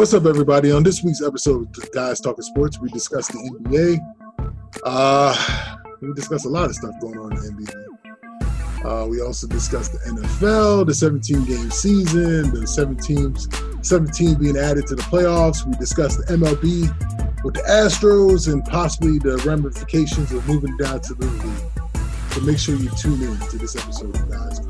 What's up, everybody? On this week's episode of Guys Talking Sports, we discuss the NBA. Uh, we discuss a lot of stuff going on in the NBA. Uh, we also discuss the NFL, the 17 game season, the 17, 17 being added to the playoffs. We discuss the MLB with the Astros and possibly the ramifications of moving down to the league. So make sure you tune in to this episode Guys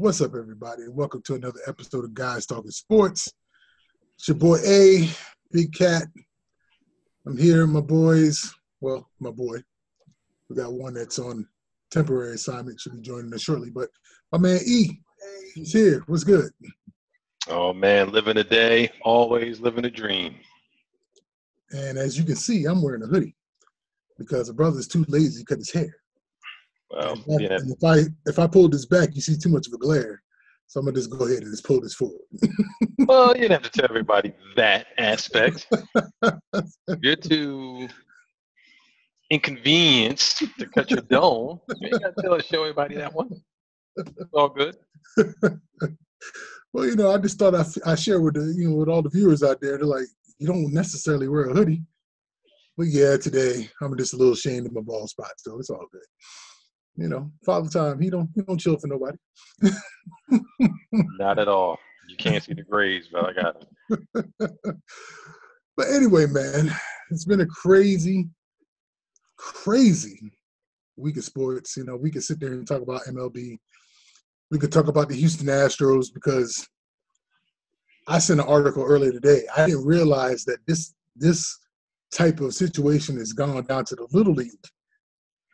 what's up, everybody? Welcome to another episode of Guys Talking Sports. It's your boy A, Big Cat. I'm here, my boys. Well, my boy. We got one that's on temporary assignment, should be joining us shortly. But my man E, he's here. What's good? Oh man, living a day, always living a dream. And as you can see, I'm wearing a hoodie because the brother's too lazy to cut his hair. Well, if, yeah, if I if I pull this back, you see too much of a glare. So I'm gonna just go ahead and just pull this forward. well, you didn't have to tell everybody that aspect. You're too inconvenienced to cut your dome. You ain't got to tell show everybody that one. It's all good. well, you know, I just thought I, I share with the you know with all the viewers out there. They're like, you don't necessarily wear a hoodie, but yeah, today I'm just a little ashamed of my bald spot, so it's all good. You know, father time. He don't he don't chill for nobody. Not at all. You can't see the grays, but I got them. But anyway, man, it's been a crazy, crazy week of sports. You know, we could sit there and talk about MLB. We could talk about the Houston Astros because I sent an article earlier today. I didn't realize that this this type of situation has gone down to the little league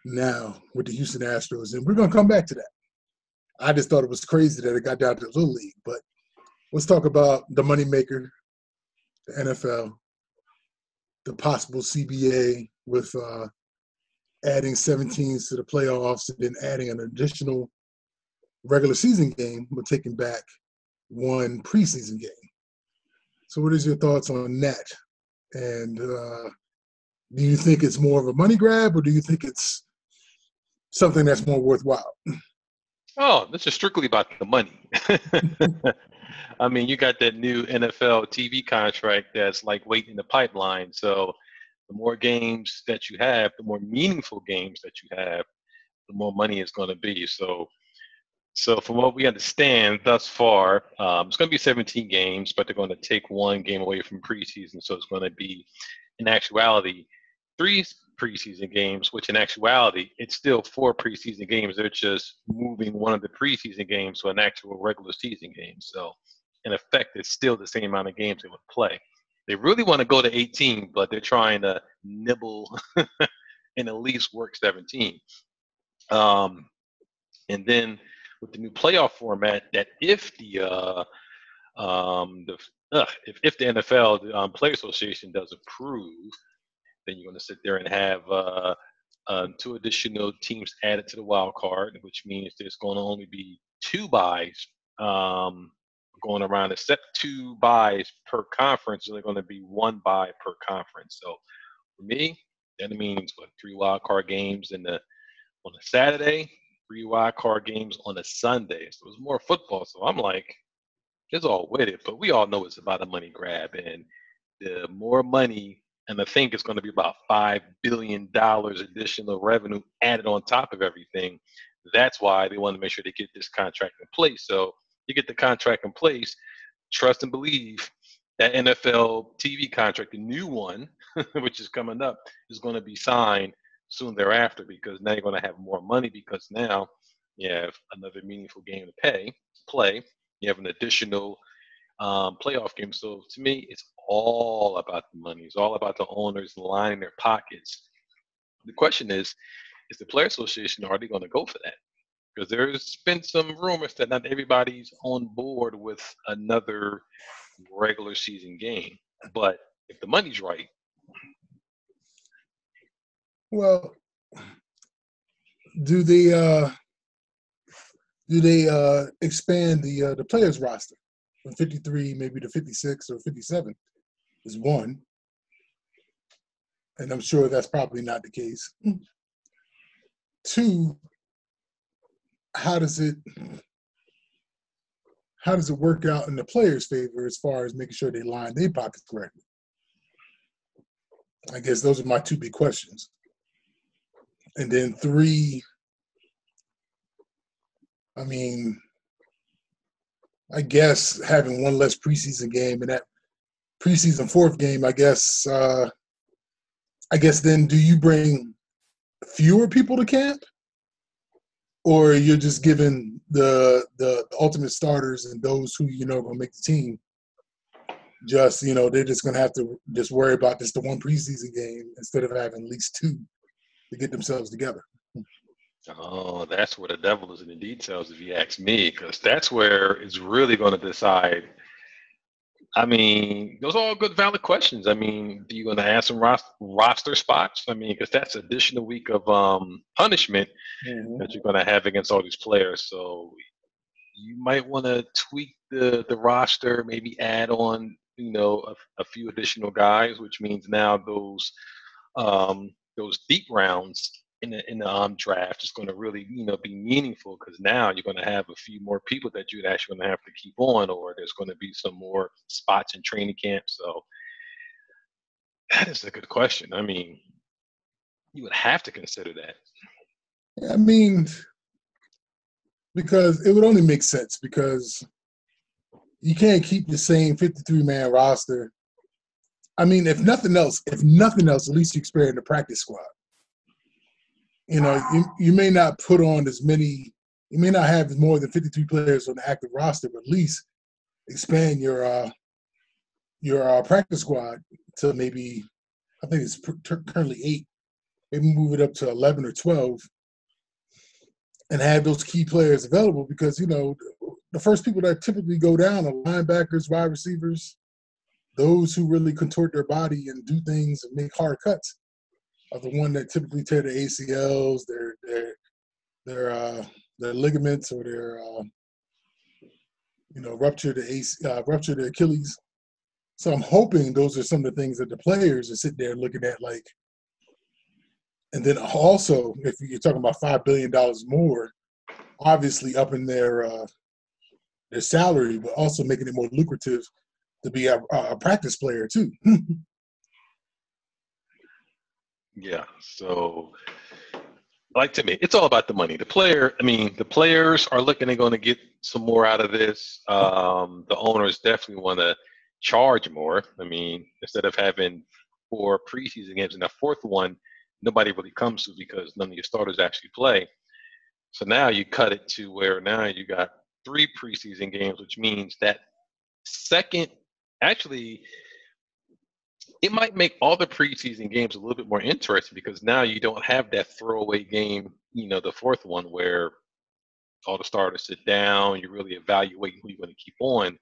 now with the Houston Astros, and we're gonna come back to that. I just thought it was crazy that it got down to the little league, but let's talk about the moneymaker, the NFL, the possible CBA with uh, adding 17s to the playoffs and then adding an additional regular season game, but taking back one preseason game. So, what is your thoughts on that? And uh, do you think it's more of a money grab, or do you think it's something that's more worthwhile? Oh, this is strictly about the money. I mean, you got that new NFL TV contract that's like waiting in the pipeline. So the more games that you have, the more meaningful games that you have, the more money it's going to be. So, so from what we understand thus far, um, it's going to be 17 games, but they're going to take one game away from preseason. So it's going to be, in actuality, three preseason games, which in actuality, it's still four preseason games. They're just moving one of the preseason games to an actual regular season game. So, in effect, it's still the same amount of games they would play. They really want to go to 18, but they're trying to nibble and at least work 17. Um, and then with the new playoff format, that if the uh, um, the uh, if, if the NFL, the um, Player Association, does approve, then you're going to sit there and have uh, uh, two additional teams added to the wild card, which means there's going to only be two byes um, going around, except two byes per conference. So they're going to be one bye per conference. So for me, that means what three wild card games in the on a Saturday, three wild card games on a Sunday. So it's more football. So I'm like, it's all with it, but we all know it's about a money grab, and the more money and I think it's going to be about five billion dollars additional revenue added on top of everything. That's why they want to make sure they get this contract in place. So you get the contract in place, trust and believe that NFL TV contract, the new one, which is coming up, is going to be signed soon thereafter because now you're going to have more money because now you have another meaningful game to pay, play. You have an additional um, playoff game. So to me, it's all about the money. It's all about the owners lining their pockets. The question is, is the player association already going to go for that? Because there's been some rumors that not everybody's on board with another regular season game. But if the money's right, Well, do they uh, do they uh, expand the uh, the players roster from 53 maybe to 56 or 57 is one. and I'm sure that's probably not the case. Two, how does it how does it work out in the players' favor as far as making sure they line their pockets correctly? I guess those are my two big questions. And then three, I mean, I guess having one less preseason game and that preseason fourth game, I guess, uh, I guess then do you bring fewer people to camp, or you're just giving the the, ultimate starters and those who you know are gonna make the team just you know they're just gonna have to just worry about just the one preseason game instead of having at least two to get themselves together. Oh, that's where the devil is in the details, if you ask me, because that's where it's really going to decide. I mean, those are all good, valid questions. I mean, do you going to add some roster spots? I mean, because that's additional week of um, punishment mm-hmm. that you're going to have against all these players. So you might want to tweak the the roster, maybe add on, you know, a, a few additional guys, which means now those um, those deep rounds in the in the um, draft is going to really you know be meaningful because now you're going to have a few more people that you're actually going to have to keep on, or there's going to be some more spots in training camp. So that is a good question. I mean, you would have to consider that. I mean, because it would only make sense because you can't keep the same 53 man roster. I mean, if nothing else, if nothing else, at least you expand the practice squad you know, you, you may not put on as many, you may not have more than 53 players on the active roster, but at least expand your uh, your uh, practice squad to maybe, I think it's currently eight, maybe move it up to 11 or 12 and have those key players available because, you know, the first people that typically go down are linebackers, wide receivers, those who really contort their body and do things and make hard cuts are the one that typically tear the ACLs, their their their uh, their ligaments, or their uh, you know rupture the AC, uh, rupture the Achilles. So I'm hoping those are some of the things that the players are sitting there looking at, like. And then also, if you're talking about five billion dollars more, obviously upping their uh, their salary, but also making it more lucrative to be a, a practice player too. Yeah. So, like to me, it's all about the money. The player, I mean, the players are looking at going to get some more out of this. Um, the owners definitely want to charge more. I mean, instead of having four preseason games and a fourth one, nobody really comes to because none of your starters actually play. So now you cut it to where now you got three preseason games, which means that second, actually, it might make all the preseason games a little bit more interesting because now you don't have that throwaway game, you know, the fourth one where all the starters sit down, you're really evaluating who you're going to keep on.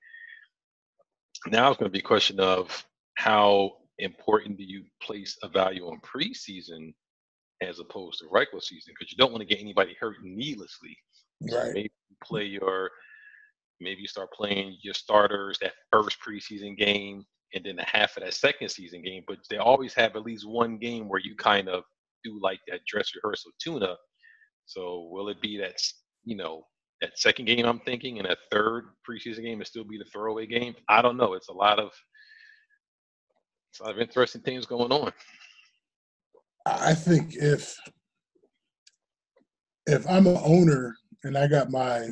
Now it's going to be a question of how important do you place a value on preseason as opposed to regular season because you don't want to get anybody hurt needlessly. Right. So maybe you play your maybe you start playing your starters that first preseason game and then a half of that second season game. But they always have at least one game where you kind of do like that dress rehearsal tune up. So will it be that you know that second game I'm thinking, and that third preseason game will still be the throwaway game? I don't know. It's a lot of it's a lot of interesting things going on. I think if if I'm an owner and I got my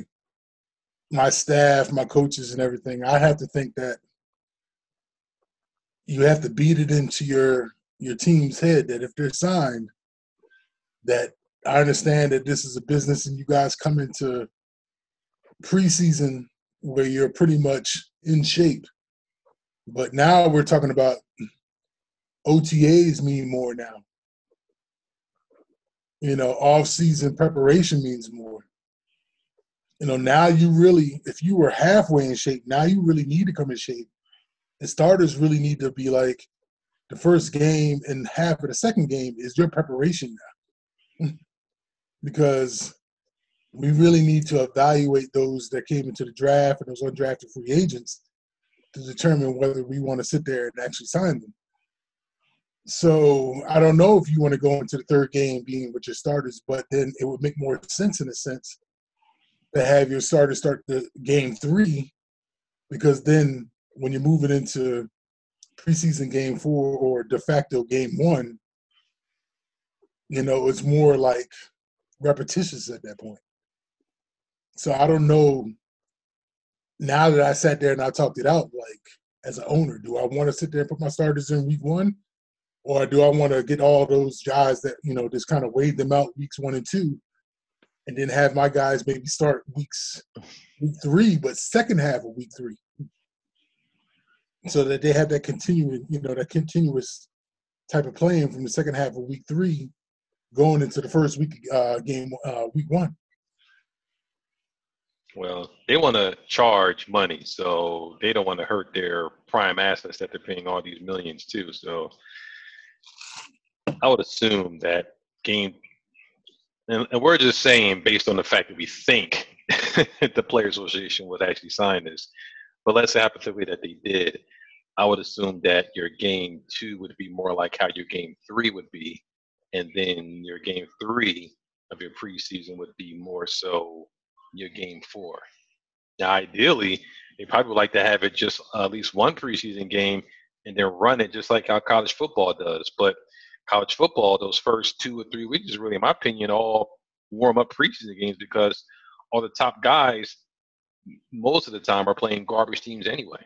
my staff, my coaches, and everything, I have to think that you have to beat it into your your team's head that if they're signed, that I understand that this is a business and you guys come into preseason where you're pretty much in shape. But now we're talking about OTAs mean more now. You know, off season preparation means more. You know, now you really, if you were halfway in shape, now you really need to come in shape the starters really need to be like the first game and half of the second game is your preparation now. because we really need to evaluate those that came into the draft and those undrafted free agents to determine whether we want to sit there and actually sign them. So I don't know if you want to go into the third game being with your starters, but then it would make more sense in a sense to have your starters start the game three, because then when you're moving into preseason game four or de facto game one, you know, it's more like repetitious at that point. So I don't know. Now that I sat there and I talked it out, like as an owner, do I want to sit there and put my starters in week one, or do I want to get all those guys that you know just kind of wade them out weeks one and two, and then have my guys maybe start weeks week three, but second half of week three, so that they have that continuing, you know, that continuous type of playing from the second half of week three going into the first week uh, game uh, week one. Well, they want to charge money, so they don't want to hurt their prime assets that they're paying all these millions to. So I would assume that game, and, and we're just saying based on the fact that we think the Players Association would actually sign this, but let's say hypothetically that they did. I would assume that your game two would be more like how your game three would be, and then your game three of your preseason would be more so your game four. Now, ideally, they probably would like to have it just uh, at least one preseason game and then run it just like how college football does. But college football, those first two or three weeks is really, in my opinion, all warm up preseason games because all the top guys, most of the time, are playing garbage teams anyway.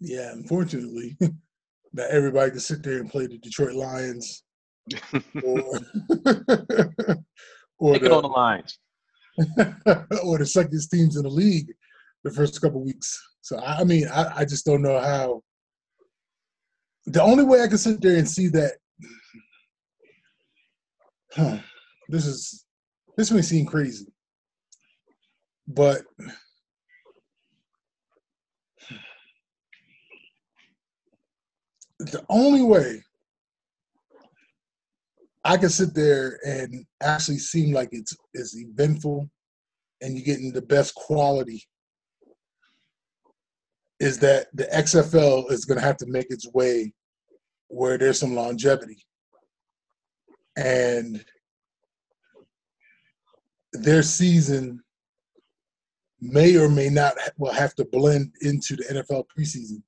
Yeah, unfortunately, not everybody can sit there and play the Detroit Lions or, or Take the, it on the lines. or the second teams in the league the first couple weeks. So I mean, I, I just don't know how. The only way I can sit there and see that, huh, this is this may seem crazy, but the only way I can sit there and actually seem like it's it's eventful and you're getting the best quality is that the XFL is going to have to make its way where there's some longevity. And their season may or may not will have to blend into the NFL preseason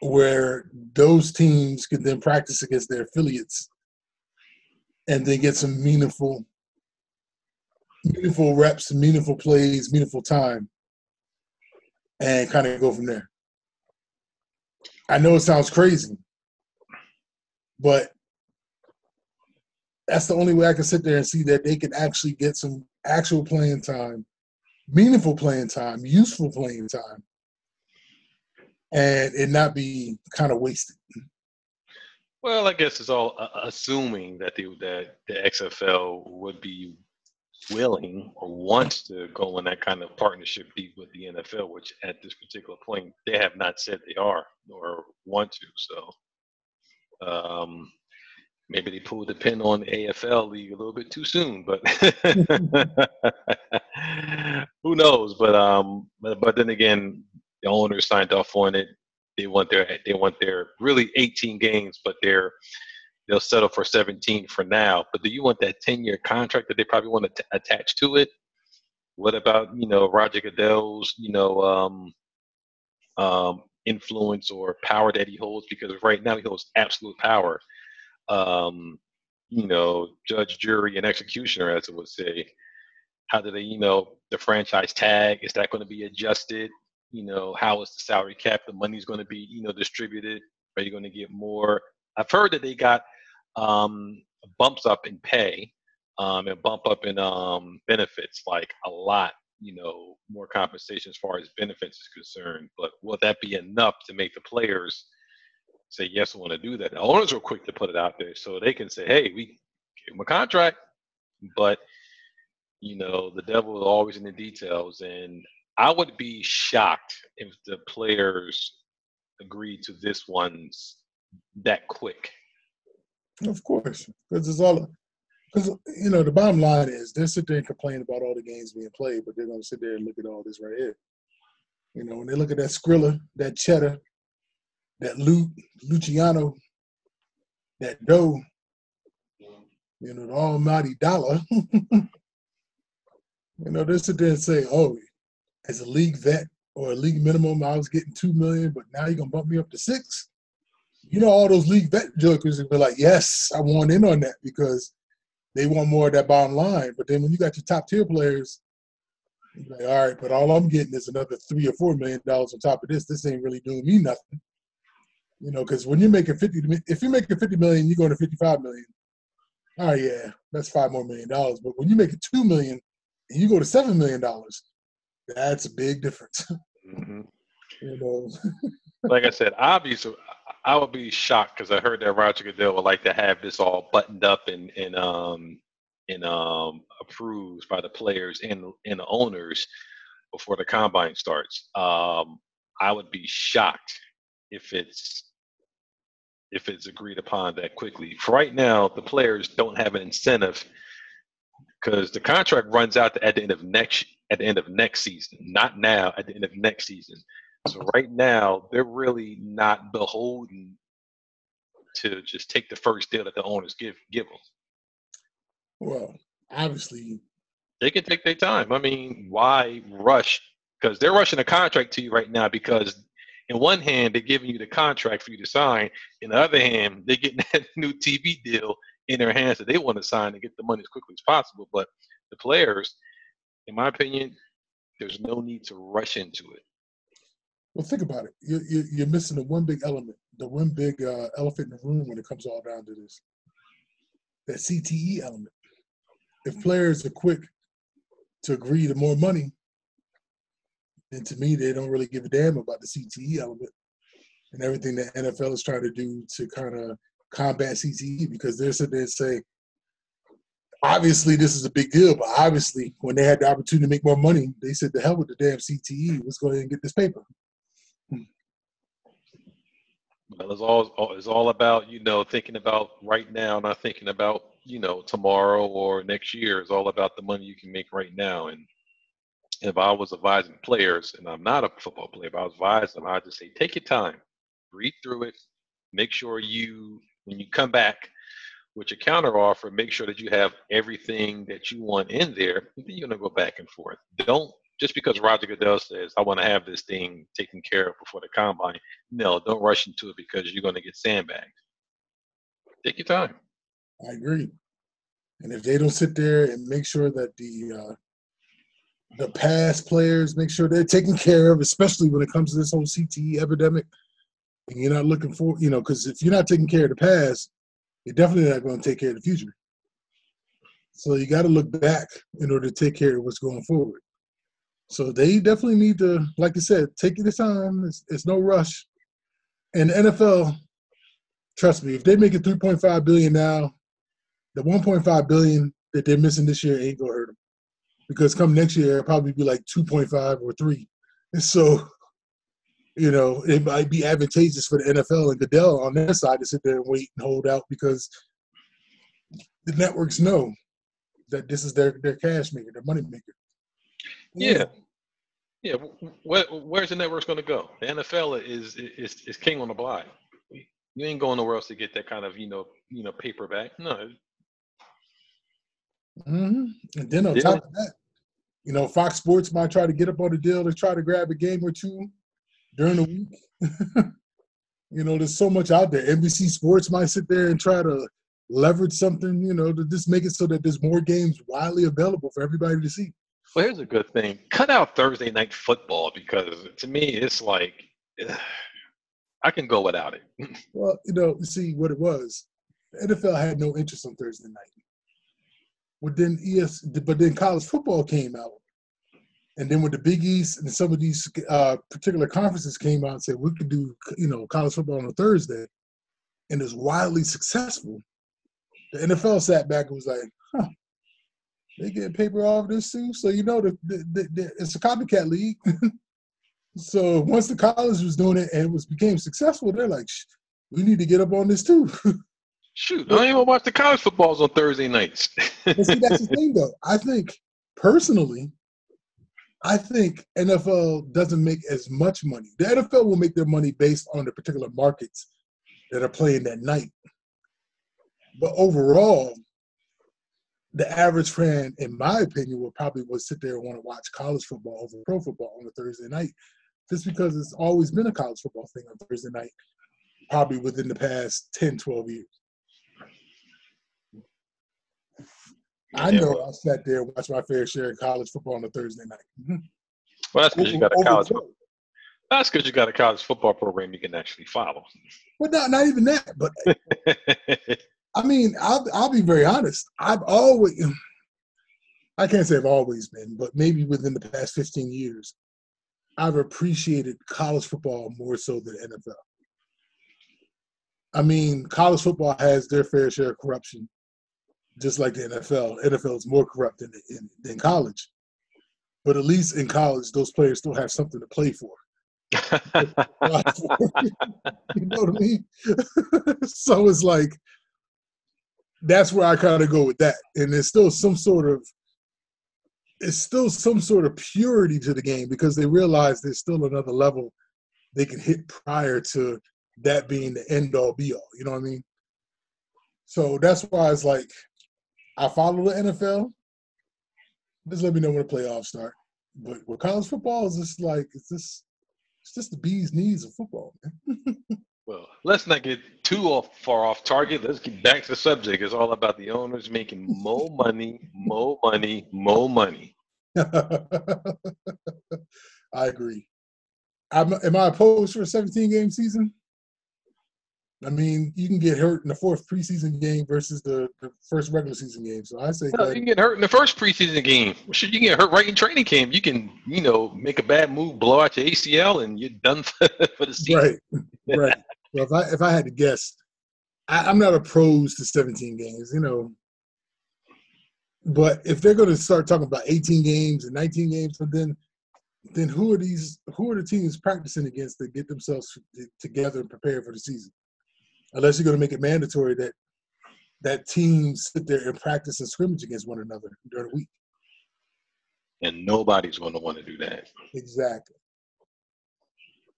where those teams can then practice against their affiliates and then get some meaningful meaningful reps, meaningful plays, meaningful time, and kind of go from there. I know it sounds crazy, but that's the only way I can sit there and see that they can actually get some actual playing time, meaningful playing time, useful playing time and it not be kind of wasted. Well, I guess it's all uh, assuming that the that the XFL would be willing or wants to go in that kind of partnership deep with the NFL, which at this particular point they have not said they are or want to. So um, maybe they pulled the pin on the AFL league a little bit too soon, but who knows? But um, but, then again, the owners signed off on it. They want their they want their really 18 games, but they're they'll settle for 17 for now. But do you want that 10 year contract that they probably want to t- attach to it? What about you know Roger Goodell's you know um, um, influence or power that he holds? Because right now he holds absolute power. Um, you know, judge, jury, and executioner, as it would say. How do they, you know, the franchise tag? Is that going to be adjusted? you know, how is the salary cap? The money's going to be, you know, distributed. Are you going to get more? I've heard that they got um, bumps up in pay um, and bump up in um, benefits, like a lot, you know, more compensation as far as benefits is concerned. But will that be enough to make the players say, yes, I want to do that? The owners are quick to put it out there so they can say, hey, we give them a contract. But, you know, the devil is always in the details. And I would be shocked if the players agreed to this one's that quick. Of course, because it's all because you know the bottom line is they sit there and complain about all the games being played, but they're gonna sit there and look at all this right here. You know, when they look at that Skrilla, that cheddar, that Lu, Luciano, that dough, you know, the almighty dollar. you know, they sit there and say, oh, as a league vet or a league minimum, I was getting two million, but now you're gonna bump me up to six. You know, all those league vet jokers would be like, yes, I want in on that because they want more of that bottom line. But then when you got your top tier players, like, all right, but all I'm getting is another three or four million dollars on top of this. This ain't really doing me nothing. You know, because when you're making fifty, if you're making fifty million, you're going to fifty-five million. All right, yeah, that's five more million dollars. But when you make it two million and you go to seven million dollars, that's a big difference. Mm-hmm. you know, like I said, obviously, I would be shocked because I heard that Roger Goodell would like to have this all buttoned up and and um and um approved by the players and and the owners before the combine starts. Um, I would be shocked if it's if it's agreed upon that quickly. For right now, the players don't have an incentive because the contract runs out at the end of next at the end of next season, not now at the end of next season. So right now, they're really not beholden to just take the first deal that the owners give give them. Well, obviously, they can take their time. I mean, why rush? Because they're rushing a contract to you right now because in one hand they're giving you the contract for you to sign in the other hand they're getting that new tv deal in their hands that they want to sign and get the money as quickly as possible but the players in my opinion, there's no need to rush into it. Well, think about it. You're, you're missing the one big element, the one big uh, elephant in the room when it comes all down to this. That CTE element. If players are quick to agree to more money, then to me, they don't really give a damn about the CTE element and everything that NFL is trying to do to kind of combat CTE because they're sitting there and say, obviously this is a big deal, but obviously when they had the opportunity to make more money, they said the hell with the damn CTE. Let's go ahead and get this paper. Hmm. Well, it's all it's all about you know thinking about right now, not thinking about you know tomorrow or next year. It's all about the money you can make right now. And if I was advising players, and I'm not a football player, but I was advising them, I'd just say take your time, read through it, make sure you when you come back with your counter offer, make sure that you have everything that you want in there. Then you're gonna go back and forth. Don't just because Roger Goodell says I want to have this thing taken care of before the combine. No, don't rush into it because you're gonna get sandbagged. Take your time. I agree. And if they don't sit there and make sure that the uh, the past players make sure they're taken care of, especially when it comes to this whole CTE epidemic, and you're not looking for, you know, because if you're not taking care of the past, you're definitely not going to take care of the future. So you got to look back in order to take care of what's going forward. So they definitely need to, like I said, take the time. It's, it's no rush. And NFL, trust me, if they make it 3.5 billion now, the 1.5 billion that they're missing this year ain't gonna hurt them. Because come next year, it'll probably be like 2.5 or three. And so you know, it might be advantageous for the NFL and Goodell on their side to sit there and wait and hold out because the networks know that this is their their cash maker, their money maker. Yeah. Yeah, where, where's the networks going to go? The NFL is, is is king on the block. You ain't going nowhere else to get that kind of you know you know paperback. No. Mm-hmm. And then on yeah. top of that, you know, Fox Sports might try to get up on the deal to try to grab a game or two during the week. you know, there's so much out there. NBC Sports might sit there and try to leverage something, you know, to just make it so that there's more games widely available for everybody to see. Well, here's a good thing: cut out Thursday night football because to me, it's like ugh, I can go without it. well, you know, see what it was. The NFL had no interest on Thursday night. But then ES, but then college football came out, and then when the Big East and some of these uh, particular conferences came out and said we could do, you know, college football on a Thursday, and it's wildly successful, the NFL sat back and was like, "Huh, they get paper off this too." So you know, the, the, the, the it's a copycat league. so once the college was doing it and it was became successful, they're like, "We need to get up on this too." Shoot, I don't even watch the college footballs on Thursday nights. but see, that's the thing, though. I think personally, I think NFL doesn't make as much money. The NFL will make their money based on the particular markets that are playing that night. But overall, the average fan, in my opinion, will probably would sit there and want to watch college football over pro football on a Thursday night, just because it's always been a college football thing on Thursday night, probably within the past 10, 12 years. I know I sat there and watched my fair share of college football on a Thursday night. Mm-hmm. Well, that's because you got a college. That's because you got a college football program you can actually follow. But not not even that. But I mean, I'll I'll be very honest. I've always, I can't say I've always been, but maybe within the past fifteen years, I've appreciated college football more so than NFL. I mean, college football has their fair share of corruption just like the NFL. NFL is more corrupt than, than college. But at least in college, those players still have something to play for. you know what I mean? so it's like that's where I kind of go with that. And there's still some sort of it's still some sort of purity to the game because they realize there's still another level they can hit prior to that being the end all be all. You know what I mean? So that's why it's like I follow the NFL. Just let me know when the playoffs start. But with college football, it's just like it's just it's just the bee's knees of football, man. well, let's not get too off, far off target. Let's get back to the subject. It's all about the owners making more money, more money, more money. I agree. I'm, am I opposed for a 17 game season? I mean, you can get hurt in the fourth preseason game versus the, the first regular season game. So I say, you can get hurt in the first preseason game. Should you get hurt right in training camp? You can, you know, make a bad move, blow out your ACL, and you're done for, for the season. Right, right. well, if I if I had to guess, I, I'm not opposed to 17 games. You know, but if they're going to start talking about 18 games and 19 games, then then who are these? Who are the teams practicing against to get themselves together and prepare for the season? Unless you're going to make it mandatory that that teams sit there and practice and scrimmage against one another during the week. And nobody's going to want to do that. Exactly.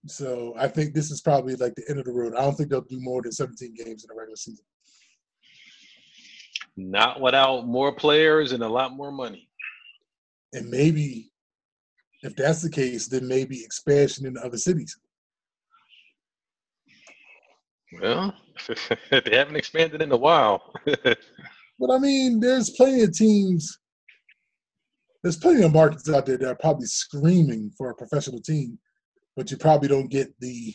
So I think this is probably like the end of the road. I don't think they'll do more than 17 games in a regular season. Not without more players and a lot more money. And maybe, if that's the case, then maybe expansion in other cities. Well, they haven't expanded in a while. but I mean, there's plenty of teams. There's plenty of markets out there that are probably screaming for a professional team, but you probably don't get the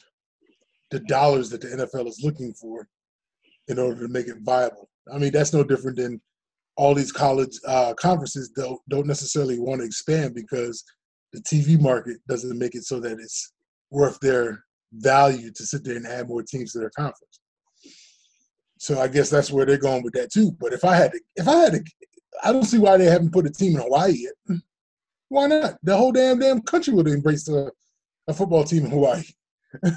the dollars that the NFL is looking for in order to make it viable. I mean, that's no different than all these college uh, conferences don't don't necessarily want to expand because the TV market doesn't make it so that it's worth their value to sit there and add more teams to their conference. So I guess that's where they're going with that too. But if I had to, if I had to, I don't see why they haven't put a team in Hawaii yet. Why not? The whole damn damn country would embrace a, a football team in Hawaii. I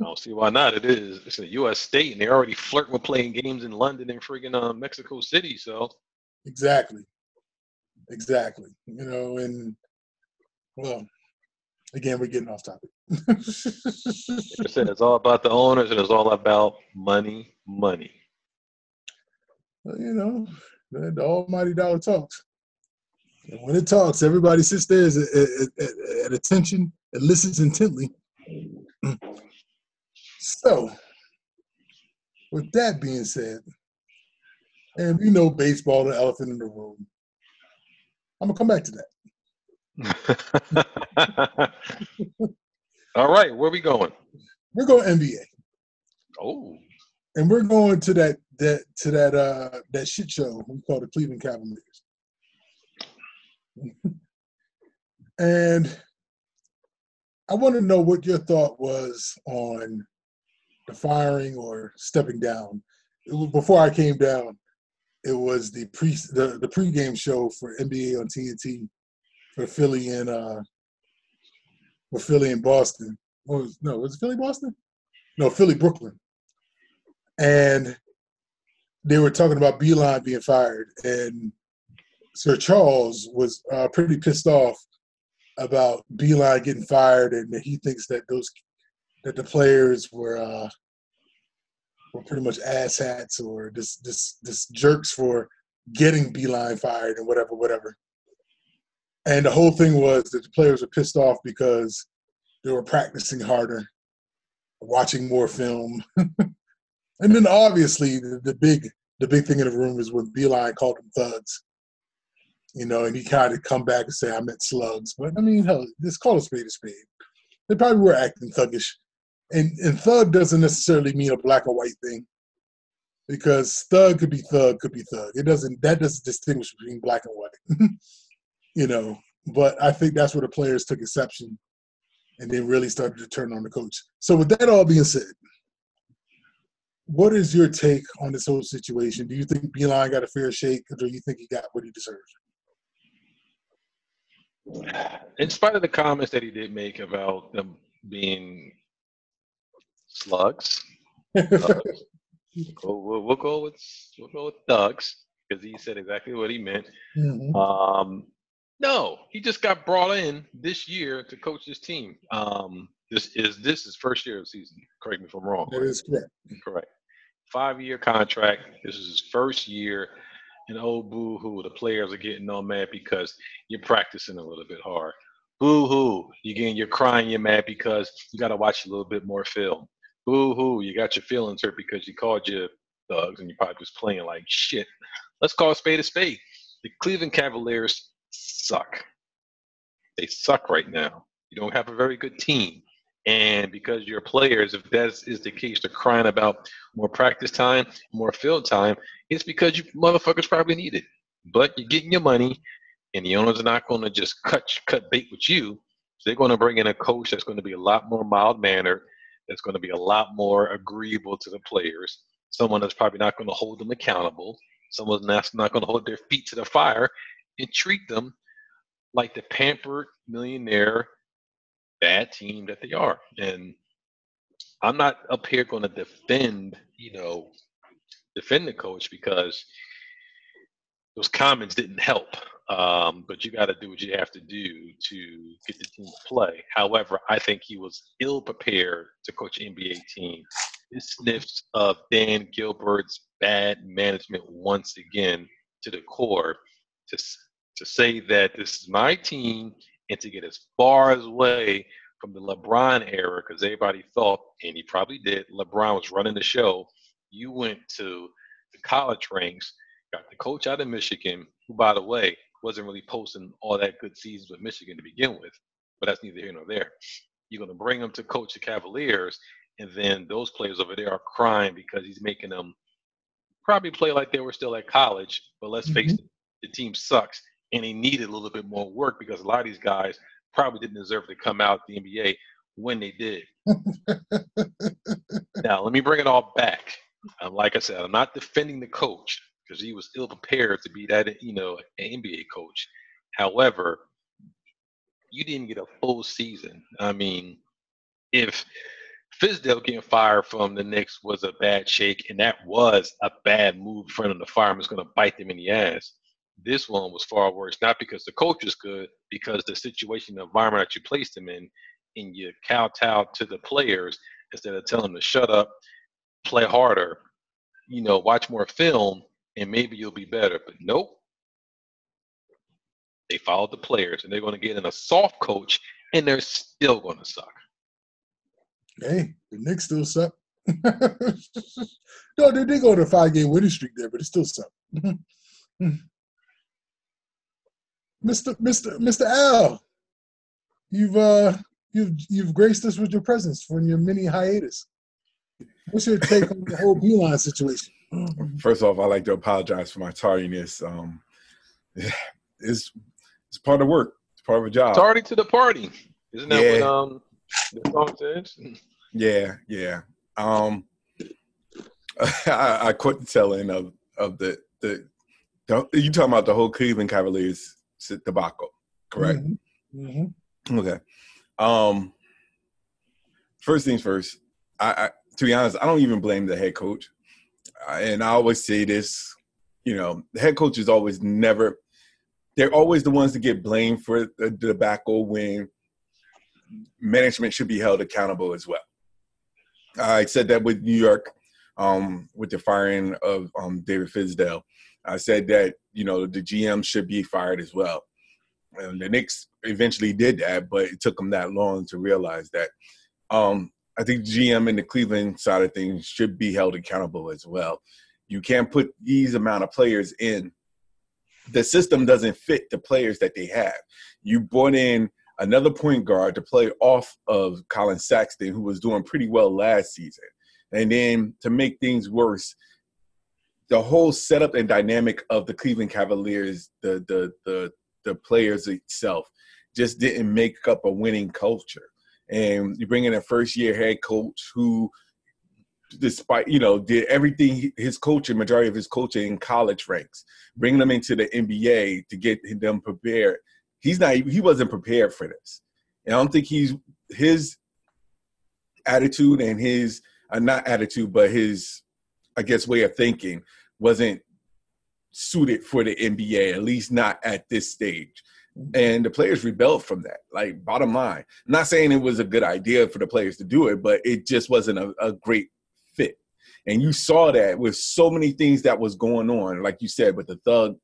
don't see why not. It is it's a U.S. state, and they already flirt with playing games in London and friggin' uh, Mexico City. So exactly, exactly. You know, and well, again, we're getting off topic. like I said, it's all about the owners and it's all about money, money. Well, you know, the almighty dollar talks. And when it talks, everybody sits there at, at, at attention and listens intently. So, with that being said, and we know baseball, the elephant in the room, I'm gonna come back to that. All right, where we going? We're going NBA. Oh. And we're going to that that to that uh that shit show we call the Cleveland Cavaliers. and I want to know what your thought was on the firing or stepping down. Was, before I came down, it was the pre the, the pregame show for NBA on TNT for Philly and uh for Philly and Boston. Was, no, was it Philly Boston? No, Philly Brooklyn. And they were talking about Beilein being fired, and Sir Charles was uh, pretty pissed off about Beilein getting fired, and he thinks that those that the players were uh, were pretty much asshats or just just just jerks for getting Beilein fired and whatever, whatever. And the whole thing was that the players were pissed off because they were practicing harder, watching more film, and then obviously the, the big the big thing in the room is when Beilein called them thugs. You know, and he kind of come back and say, I meant slugs. But I mean, hell, just call a spade a spade. They probably were acting thuggish. And, and thug doesn't necessarily mean a black or white thing. Because thug could be thug, could be thug. It doesn't that doesn't distinguish between black and white. you know. But I think that's where the players took exception and then really started to turn on the coach. So with that all being said, what is your take on this whole situation? Do you think Beilein got a fair shake, or do you think he got what he deserved? In spite of the comments that he did make about them being slugs, thugs, we'll, we'll, go with we'll go with thugs because he said exactly what he meant. Mm-hmm. Um, no, he just got brought in this year to coach this team. Um, this is this is first year of season. Correct me if I'm wrong. That is correct. Correct five year contract. This is his first year. And oh, boo hoo, the players are getting all mad because you're practicing a little bit hard. Boo hoo, you're getting, you're crying, you're mad because you got to watch a little bit more film. Boo hoo, you got your feelings hurt because you called your thugs and you probably was playing like shit. Let's call a spade a spade. The Cleveland Cavaliers suck. They suck right now. You don't have a very good team. And because your players, if that is the case, they're crying about more practice time, more field time, it's because you motherfuckers probably need it. But you're getting your money, and the owners are not going to just cut cut bait with you. So they're going to bring in a coach that's going to be a lot more mild mannered, that's going to be a lot more agreeable to the players, someone that's probably not going to hold them accountable, someone that's not going to hold their feet to the fire and treat them like the pampered millionaire bad team that they are. And I'm not up here going to defend, you know, defend the coach because those comments didn't help. Um, but you got to do what you have to do to get the team to play. However, I think he was ill prepared to coach NBA team. His sniffs of Dan Gilbert's bad management once again to the core to to say that this is my team and to get as far as away from the LeBron era, because everybody thought, and he probably did, LeBron was running the show. You went to the college ranks, got the coach out of Michigan, who, by the way, wasn't really posting all that good seasons with Michigan to begin with, but that's neither here nor there. You're going to bring him to coach the Cavaliers, and then those players over there are crying because he's making them probably play like they were still at college. But let's mm-hmm. face it, the team sucks and he needed a little bit more work because a lot of these guys probably didn't deserve to come out the NBA when they did. now, let me bring it all back. Um, like I said, I'm not defending the coach because he was ill prepared to be that, you know, an NBA coach. However, you didn't get a full season. I mean, if Fizdale getting fired from the Knicks was a bad shake, and that was a bad move in front of the fireman, it's going to bite them in the ass. This one was far worse, not because the coach is good, because the situation, the environment that you placed him in, and you kowtow to the players instead of telling them to shut up, play harder, you know, watch more film, and maybe you'll be better. But nope. They followed the players, and they're going to get in a soft coach, and they're still going to suck. Hey, the Knicks still suck. no, they did go on a five game winning streak there, but it still suck. Mr. Mr. Mr. Al, you've uh you've you've graced us with your presence for your mini hiatus. What's your take on the whole Beilein situation? First off, I'd like to apologize for my tardiness. Um, it's it's part of work. It's part of a job. Tardy to the party, isn't that yeah. what um the song says? Yeah, yeah. Um, I, I quit the telling of of the the. You talking about the whole Cleveland Cavaliers debacle, correct? Mm-hmm. Mm-hmm. Okay. Um, first things first. I, I, to be honest, I don't even blame the head coach, and I always say this. You know, the head coach is always never. they're always the ones that get blamed for the debacle when management should be held accountable as well. I said that with New York, um, with the firing of um, David Fizdale. I said that you know the GM should be fired as well. And the Knicks eventually did that, but it took them that long to realize that. Um, I think GM and the Cleveland side of things should be held accountable as well. You can't put these amount of players in. The system doesn't fit the players that they have. You brought in another point guard to play off of Collin Sexton, who was doing pretty well last season. And then to make things worse, the whole setup and dynamic of the Cleveland Cavaliers, the the the the players itself, just didn't make up a winning culture. And you bring in a first year head coach who despite you know did everything his coaching majority of his coaching in college ranks bringing them into the nba to get them prepared he's not he wasn't prepared for this and i don't think he's his attitude and his uh, not attitude but his i guess way of thinking wasn't suited for the nba at least not at this stage and the players rebelled from that like bottom line not saying it was a good idea for the players to do it but it just wasn't a, a great fit and you saw that with so many things that was going on like you said with the thug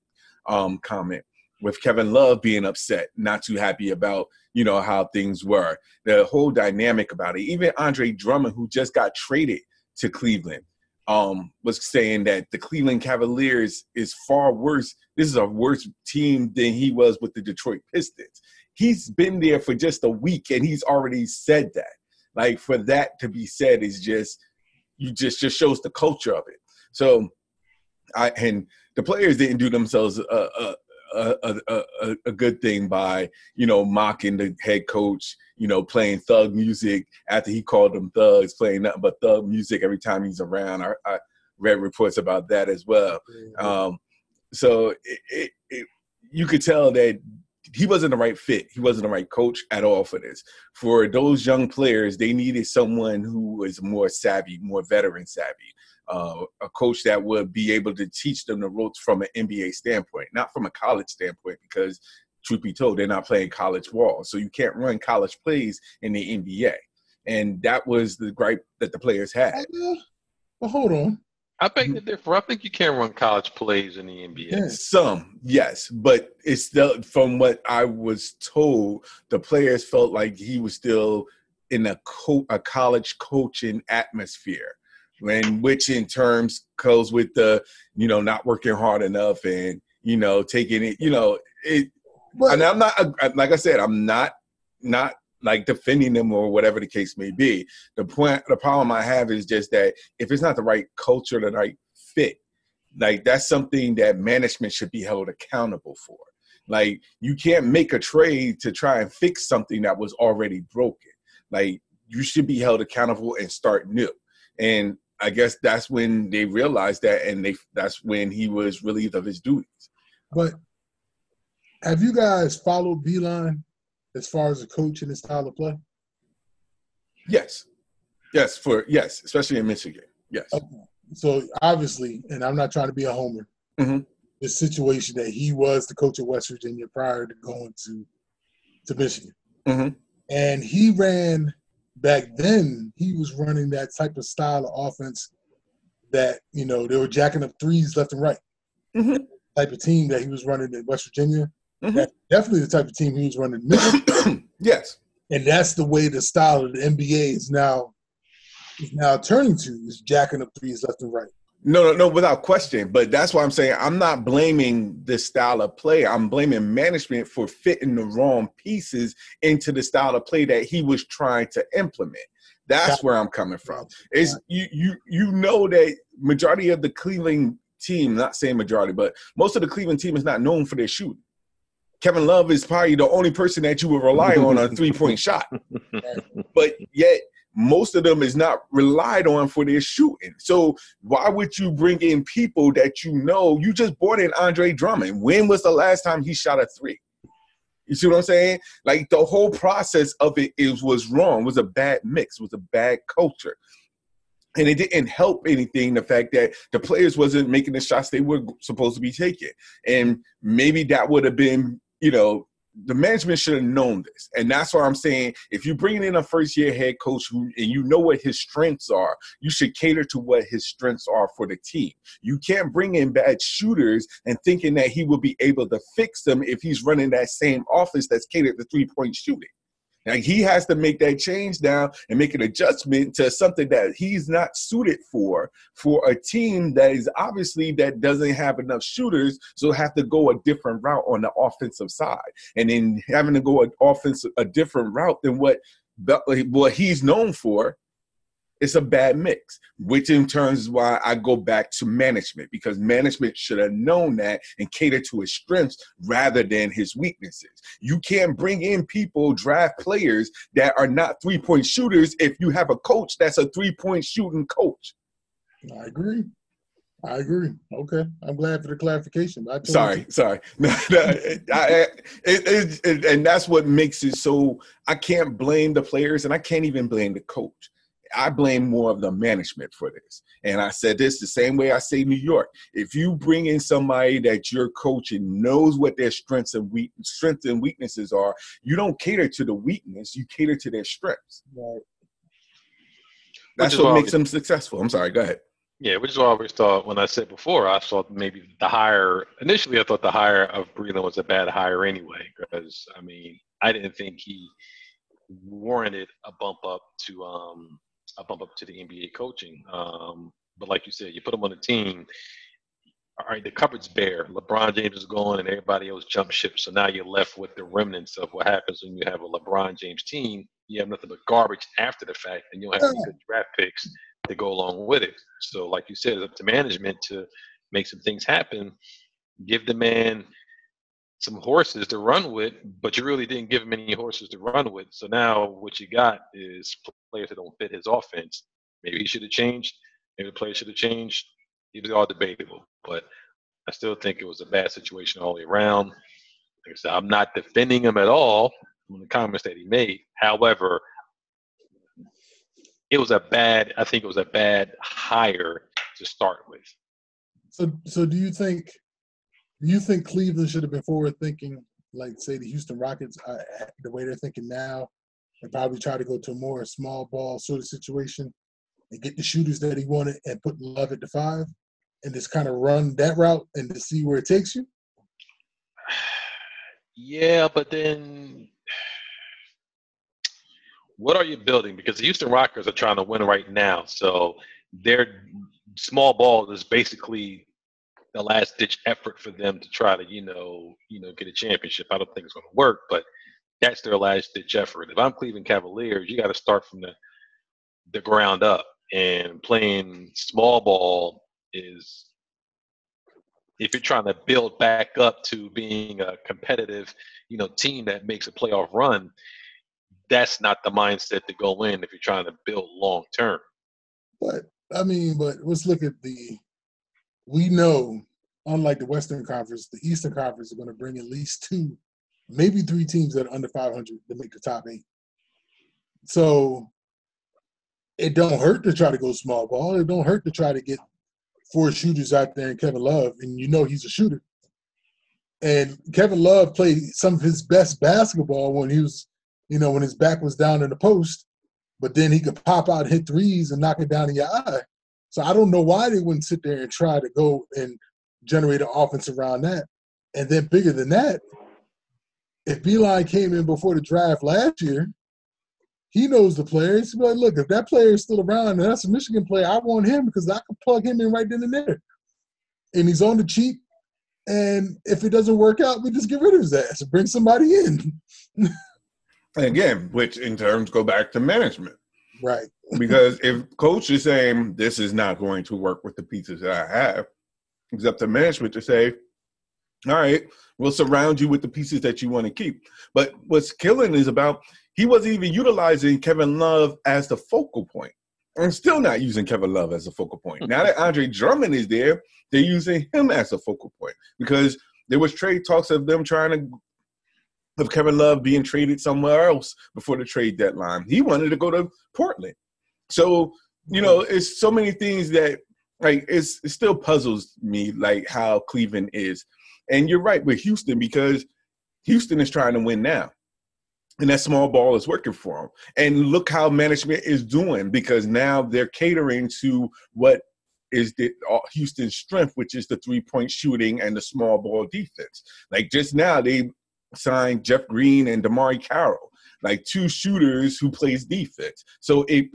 um, comment with Kevin Love being upset, not too happy about, you know, how things were. The whole dynamic about it. Even Andre Drummond, who just got traded to Cleveland, um, was saying that the Cleveland Cavaliers is far worse. This is a worse team than he was with the Detroit Pistons. He's been there for just a week and he's already said that. Like for that to be said is just you just just shows the culture of it. So I and the players didn't do themselves a, a, a, a, a, good thing by you know mocking the head coach, you know playing thug music after he called them thugs, playing nothing but thug music every time he's around. I, I read reports about that as well. Um, so it, it, it, you could tell that he wasn't the right fit. He wasn't the right coach at all for this. For those young players, they needed someone who was more savvy, more veteran savvy uh, a coach that would be able to teach them the ropes from an NBA standpoint, not from a college standpoint, because truth be told, they're not playing college ball. So you can't run college plays in the NBA. And that was the gripe that the players had. Uh, well, hold on. I beg to differ. I think you can run college plays in the NBA. Yeah. Some, yes, but it's still from what I was told, the players felt like he was still in a co- a college coaching atmosphere and which in terms goes with the you know not working hard enough and you know taking it you know it but, and i'm not uh, uh, like i said i'm not not like defending them or whatever the case may be. The point the problem i have is just that if it's not the right culture the right fit like that's something that management should be held accountable for. Like you can't make a trade to try and fix something that was already broken. Like you should be held accountable and start new. And I guess that's when they realized that, and they that's when he was relieved of his duties. But have you guys followed Beilein as far as the coach and his style of play? Yes, yes, for yes, especially in Michigan. Yes. Okay. So obviously, and I'm not trying to be a homer. Mm-hmm. The situation that he was the coach of West Virginia prior to going to to Michigan, mm-hmm. and he ran back then he was running that type of style of offense that you know they were jacking up threes left and right. Mm-hmm. Type of team that he was running in West Virginia. Mm-hmm. That's definitely the type of team he was running. yes, and that's the way the style of the NBA is now is now turning to is jacking up threes left and right. No, no, no, without question. But that's why I'm saying I'm not blaming the style of play. I'm blaming management for fitting the wrong pieces into the style of play that he was trying to implement. That's where I'm coming from. Is you you you know that majority of the Cleveland team, not saying majority, but most of the Cleveland team is not known for their shooting. Kevin Love is probably the only person that you would rely on a three point shot. But yet most of them is not relied on for their shooting. So why would you bring in people that you know? You just brought in Andre Drummond. When was the last time he shot a three? You see what I'm saying? Like the whole process of it is was wrong. Was a bad mix. Was a bad culture. and it didn't help anything the fact that the players wasn't making the shots they were supposed to be taking and maybe that would have been you know the management should have known this. And that's why i'm saying if you're bringing in a first year head coach who, and you know what his strengths are you should cater to what his strengths are for the team. You can't bring in bad shooters and thinking that he will be able to fix them if he's running that same offense that's catered to three point shooting now he has to make that change now and make an adjustment to something that he's not suited for for a team that is obviously that doesn't have enough shooters, so have to go a different route on the offensive side, and then having to go an offense a different route than what what he's known for it's a bad mix, which in turns is why I go back to management because management should have known that and cater to his strengths rather than his weaknesses. You can't bring in people, draft players that are not three point shooters if you have a coach that's a three point shooting coach. I agree. I agree. Okay, I'm glad for the clarification. sorry, you. sorry. no, I, I, it, it, and that's what makes it so. I can't blame the players, and I can't even blame the coach I blame more of the management for this. And I said this the same way I say New York. If you bring in somebody that your coach and knows what their strengths and weak strengths and weaknesses are, you don't cater to the weakness, you cater to their strengths. Right. That's what makes them successful. I'm sorry, go ahead. Yeah, which is why I always thought when I said before, I thought maybe the hire initially I thought the hire of Beilein was a bad hire anyway, because I mean, I didn't think he warranted a bump up to um a bump up to the NBA coaching. Um, but like you said, you put him on the team. All right, the cupboard's bare. LeBron James is gone, and everybody else jumped ship. So now you're left with the remnants of what happens when you have a LeBron James team. You have nothing but garbage after the fact, and you don't have any good draft picks to go along with it. So, like you said, it's up to management to make some things happen. Give the man some horses to run with, but you really didn't give him any horses to run with. So now what you got is players that don't fit his offense. Maybe he should have changed. Maybe the players should have changed. It was all debatable, but I still think it was a bad situation all the way around. Like I said, I'm not defending him at all on the comments that he made. However, it was a bad. I think it was a bad hire to start with. So, so do you think do you think Cleveland should have been forward thinking, like say the Houston Rockets, uh, the way they're thinking now, and probably try to go to a more small ball sort of situation and get the shooters that he wanted and put Love at the five, and just kind of run that route and to see where it takes you? Yeah, but then what are you building? Because the Houston Rockets are trying to win right now, so their small ball is basically the last ditch effort for them to try to you know you know get a championship. I don't think it's going to work, but that's their last ditch effort. If I'm Cleveland Cavaliers, you got to start from the the ground up, and playing small ball is if you're trying to build back up to being a competitive, you know, team that makes a playoff run, that's not the mindset to go in if you're trying to build long term. But I mean, but let's look at the we know, unlike the Western Conference, the Eastern Conference is going to bring at least two, maybe three teams that are under 500 to make the top eight. So it don't hurt to try to go small ball. It don't hurt to try to get four shooters out there and Kevin Love, and you know he's a shooter. And Kevin Love played some of his best basketball when he was, you know, when his back was down in the post, but then he could pop out, hit threes, and knock it down in your eye. So I don't know why they wouldn't sit there and try to go and generate an offense around that. And then bigger than that, if Beilein came in before the draft last year, he knows the players. He'd be like, look, if that player is still around and that's a Michigan player, I want him because I can plug him in right then and there. And he's on the cheap. And if it doesn't work out, we just get rid of his ass and bring somebody in. Again, which in terms go back to management. Right. because if coach is saying this is not going to work with the pieces that I have, it's up to management to say, all right, we'll surround you with the pieces that you want to keep. But what's killing is about he wasn't even utilizing Kevin Love as the focal point. Still not using Kevin Love as a focal point. now that Andre Drummond is there, they're using him as a focal point because there was trade talks of them trying to of Kevin Love being traded somewhere else before the trade deadline. He wanted to go to Portland. So you know, it's so many things that like it's it still puzzles me like how Cleveland is. And you're right with Houston because Houston is trying to win now. And that small ball is working for them. And look how management is doing because now they're catering to what is the uh, Houston's strength, which is the three point shooting and the small ball defense. Like just now, they signed Jeff Green and DeMarre Carroll, like two shooters who plays defense. So it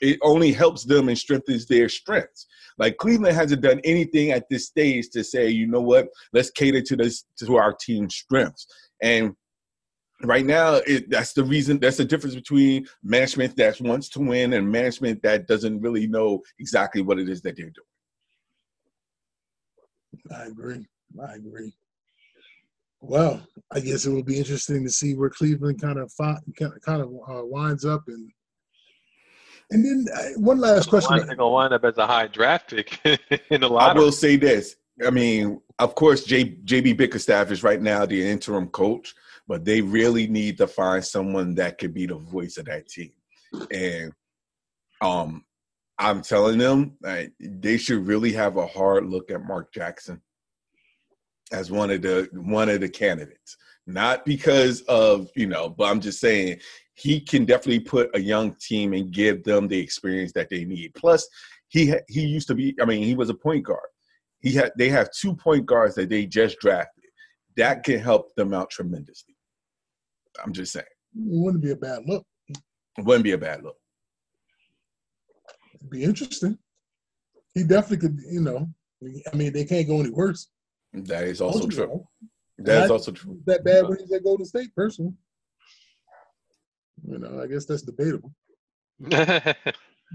it only helps them and strengthens their strengths. Like Cleveland hasn't done anything at this stage to say, you know what, let's cater to this to our team's strengths. And right now, it, that's the reason. That's the difference between management that wants to win and management that doesn't really know exactly what it is that they're doing. I agree. I agree. Well, I guess it will be interesting to see where Cleveland kind of kind of uh, winds up and and then uh, one last question. They're gonna wind up as a high draft pick in the lottery. I will say this. I mean, of course, J, JB Bickerstaff is right now the interim coach, but they really need to find someone that could be the voice of that team. And um, I'm telling them like, they should really have a hard look at Mark Jackson as one of the one of the candidates. Not because of you know, but I'm just saying he can definitely put a young team and give them the experience that they need. Plus, he he used to be. I mean, he was a point guard. He had they have two point guards that they just drafted. That can help them out tremendously. I'm just saying. It wouldn't be a bad look. It wouldn't be a bad look. It'd be interesting. He definitely could. You know, I mean, they can't go any worse. That is also true. That is also true. That bad when he's at Golden State, personally. You know, I guess that's debatable.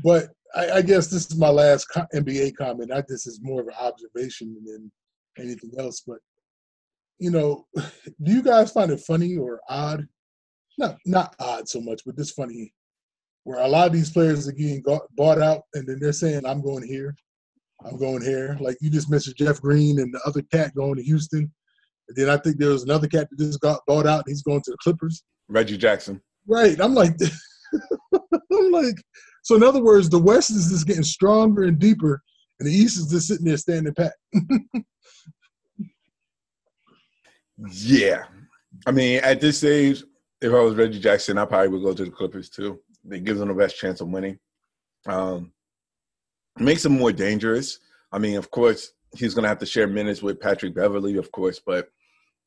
but I, I, guess this is my last NBA comment. I this is more of an observation than anything else. But you know, do you guys find it funny or odd? Not not odd so much, but just funny, where a lot of these players are getting got, bought out, and then they're saying, "I'm going here, I'm going here." Like you just mentioned Jeff Green and the other cat going to Houston. And then I think there was another cat that just got bought out. he's going to the Clippers. Reggie Jackson. Right. I'm like, I'm like, so in other words, the West is just getting stronger and deeper, and the East is just sitting there standing pat. yeah. I mean, at this stage, if I was Reggie Jackson, I probably would go to the Clippers too. It gives them the best chance of winning. Um, makes him more dangerous. I mean, of course, he's going to have to share minutes with Patrick Beverley, of course, but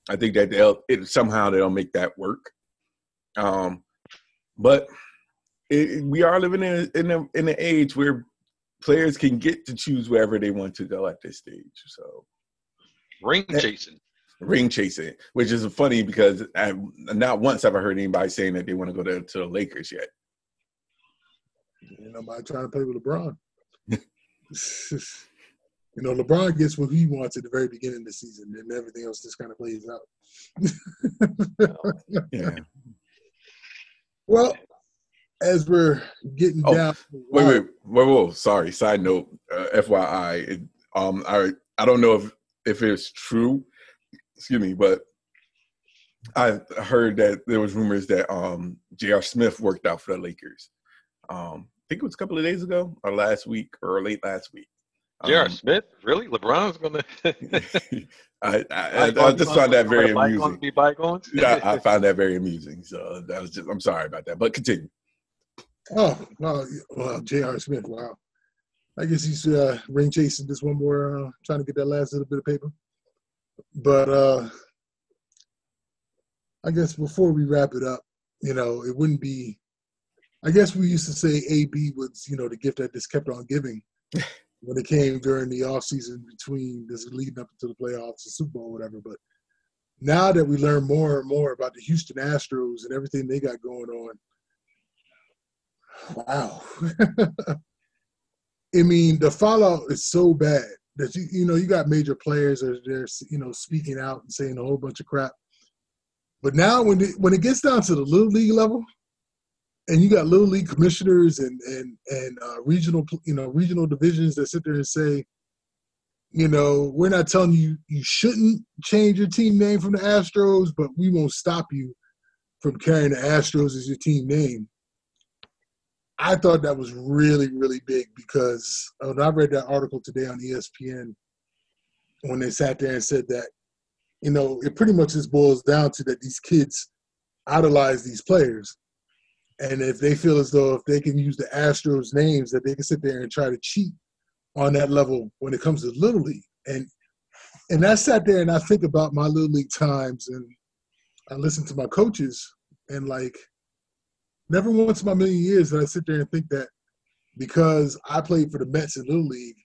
I think that they'll it, somehow they'll make that work. Um, but it, we are living in in a, in an age where players can get to choose wherever they want to go at this stage. So ring chasing, ring chasing, which is funny because I, not once have I heard anybody saying that they want to go to, to the Lakers yet. You nobody trying to play with LeBron. you know, LeBron gets what he wants at the very beginning of the season, and everything else just kind of plays out. yeah. Well, as we're getting oh, down. Wait, wait, wait, wait, Sorry. Side note, uh, FYI. It, um, I I don't know if if it's true. Excuse me, but I heard that there was rumors that um J.R. Smith worked out for the Lakers. Um, think it was a couple of days ago, or last week, or late last week. J.R. Um, Smith, really? LeBron's gonna. I, I, I, just found that very amusing. Be bygones? yeah, I found that very amusing. So that was just. I'm sorry about that, but continue. Oh no! well, J.R. Smith. Wow, I guess he's uh, ring chasing just one more, uh, trying to get that last little bit of paper. But uh, I guess before we wrap it up, you know, it wouldn't be. I guess we used to say AB was, you know, the gift that just kept on giving. when it came during the off season between this leading up to the playoffs, the Super Bowl, whatever. But now that we learn more and more about the Houston Astros and everything they got going on, wow. I mean, the fallout is so bad that you you know you got major players that are there, you know, speaking out and saying a whole bunch of crap. But now when it, when it gets down to the little league level, and you got little league commissioners and and and uh, regional you know regional divisions that sit there and say, you know, we're not telling you you shouldn't change your team name from the Astros, but we won't stop you from carrying the Astros as your team name. I thought that was really, really big because when I read that article today on ESPN, when they sat there and said that, you know, it pretty much just boils down to that these kids idolize these players. And if they feel as though if they can use the Astros names, that they can sit there and try to cheat on that level when it comes to Little League. And and I sat there and I think about my Little League times and I listen to my coaches and like never once in my million years did I sit there and think that because I played for the Mets in Little League,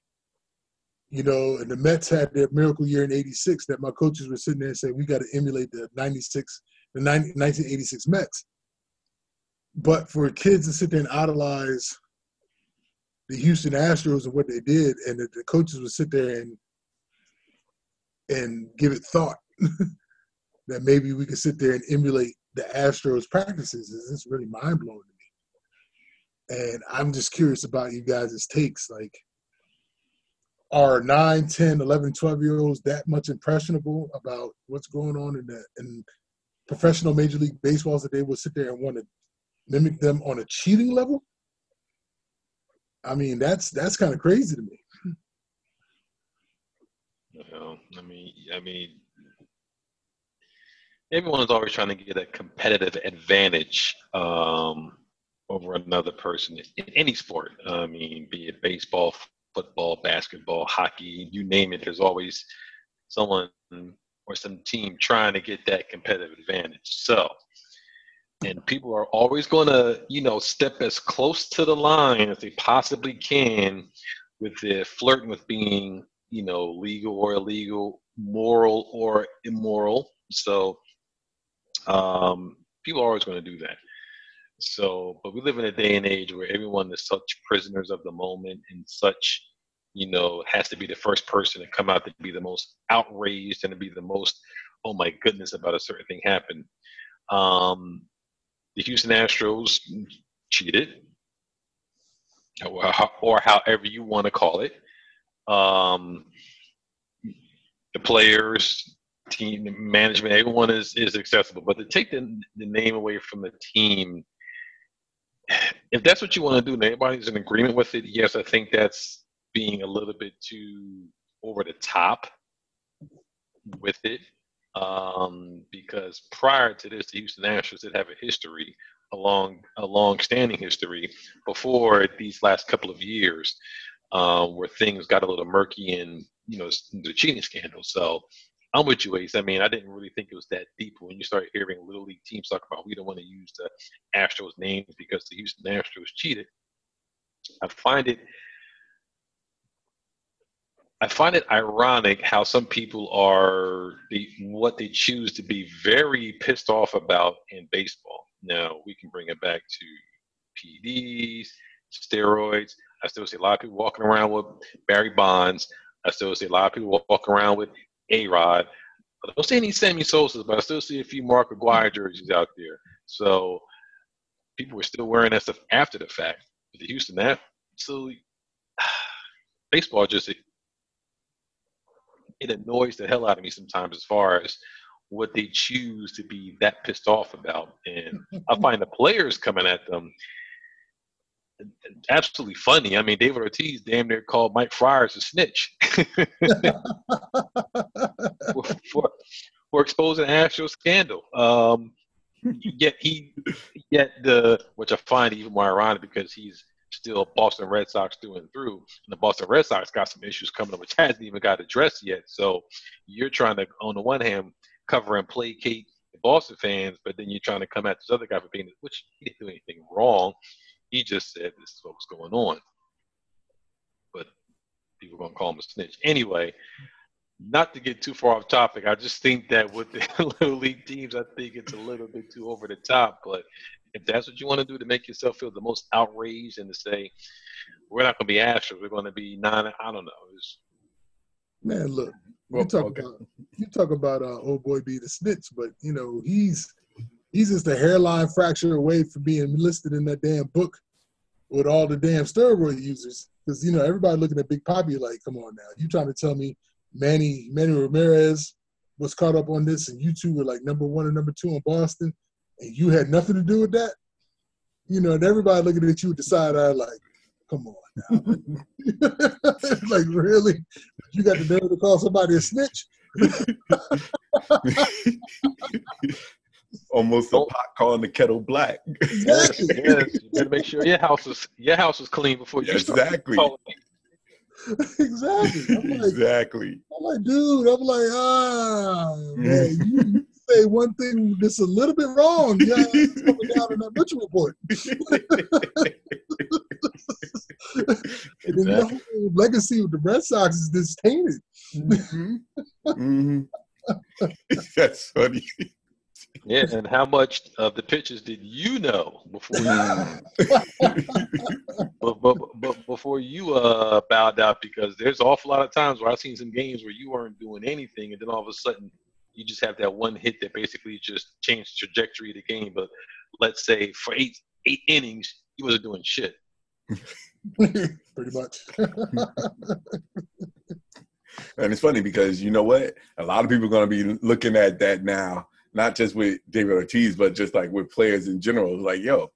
you know, and the Mets had their miracle year in '86, that my coaches were sitting there and saying we got to emulate the '96, the 90, 1986 Mets. But for kids to sit there and idolize the Houston Astros and what they did, and the, the coaches would sit there and and give it thought that maybe we could sit there and emulate the Astros practices is really mind blowing to me. And I'm just curious about you guys' takes. Like, are 9, 10, 11, 12 year olds that much impressionable about what's going on in the in professional major league baseballs that they will sit there and want to mimic them on a cheating level? I mean, that's that's kind of crazy to me. Well, I mean, I mean, everyone is always trying to get a competitive advantage um, over another person in any sport. I mean, be it baseball, football, basketball, hockey, you name it. There's always someone or some team trying to get that competitive advantage. So, and people are always going to, you know, step as close to the line as they possibly can with the flirting with being, you know, legal or illegal, moral or immoral. So um, people are always going to do that. So, but we live in a day and age where everyone is such prisoners of the moment and such, you know, has to be the first person to come out to be the most outraged and to be the most, oh my goodness, about a certain thing happened. Um, the Houston Astros cheated, or, or however you want to call it. Um, the players team management, everyone is is accessible. But to take the, the name away from the team, if that's what you want to do and everybody's in agreement with it, yes, I think that's being a little bit too over the top with it. Um, because prior to this, the Houston Astros did have a history, a long, a long-standing history before these last couple of years, uh, where things got a little murky and you know the cheating scandal. So I'm with you, Ace. I mean, I didn't really think it was that deep when you start hearing little league teams talk about we don't want to use the Astros names because the Houston Astros cheated. I find it I find it ironic how some people are the, what they choose to be very pissed off about in baseball. Now we can bring it back to PEDs, steroids. I still see a lot of people walking around with Barry Bonds. I still see a lot of people walking around with A-Rod. I don't see any Sammy Sosa's, but I still see a few Mark McGwire jerseys out there. So people were still wearing that stuff after the fact. The Houston that so baseball just it, annoys the hell out of me sometimes as far as what they choose to be that pissed off about. And I find the players coming at them absolutely funny. I mean, David Ortiz damn near called Mike Fiers a snitch for, for, for, exposing an actual scandal. Um, yet he, yet the which I find even more ironic because he's still Boston Red Sox through and through, and the Boston Red Sox got some issues coming up which hasn't even got addressed yet. So you're trying to, on the one hand, cover and placate the Boston fans, but then you're trying to come at this other guy for being, which he didn't do anything wrong. He just said this is what was going on. But people are going to call him a snitch. Anyway, not to get too far off topic, I just think that with the little league teams, I think it's a little bit too over the top. But if that's what you want to do to make yourself feel the most outraged and to say, we're not going to be Astros, we're going to be nine, I don't know. It's, Man, look, you talk okay. about you talk about uh, old boy be the snitch, but you know he's he's just a hairline fracture away from being listed in that damn book with all the damn steroid users. Because you know everybody looking at Big Papi like, come on now, you trying to tell me Manny Manny Ramirez was caught up on this, and you two were like number one and number two in Boston, and you had nothing to do with that? you know, and everybody looking at you with the side eye like, come on now. like, really? You got the nerve to call somebody a snitch? Almost a pot calling the kettle black. Yes, yes. You better make sure your house is your house is clean before you start Exactly. calling exactly. I'm like, exactly. I'm like, dude, I'm like, ah, man, you, you say one thing that's a little bit wrong. Yeah, it's coming down in that Mitchell report. and then your whole legacy with the Red Sox is just tainted. hmm hmm That's funny. Yeah, and how much of the pitches did you know before you, but, but, but before you uh, bowed out? Because there's an awful lot of times where I've seen some games where you weren't doing anything, and then all of a sudden you just have that one hit that basically just changed the trajectory of the game. But let's say for eight eight innings, he wasn't doing shit. Pretty much. And it's funny because you know what? A lot of people are going to be looking at that now, not just with David Ortiz, but just like with players in general. It's like, yo,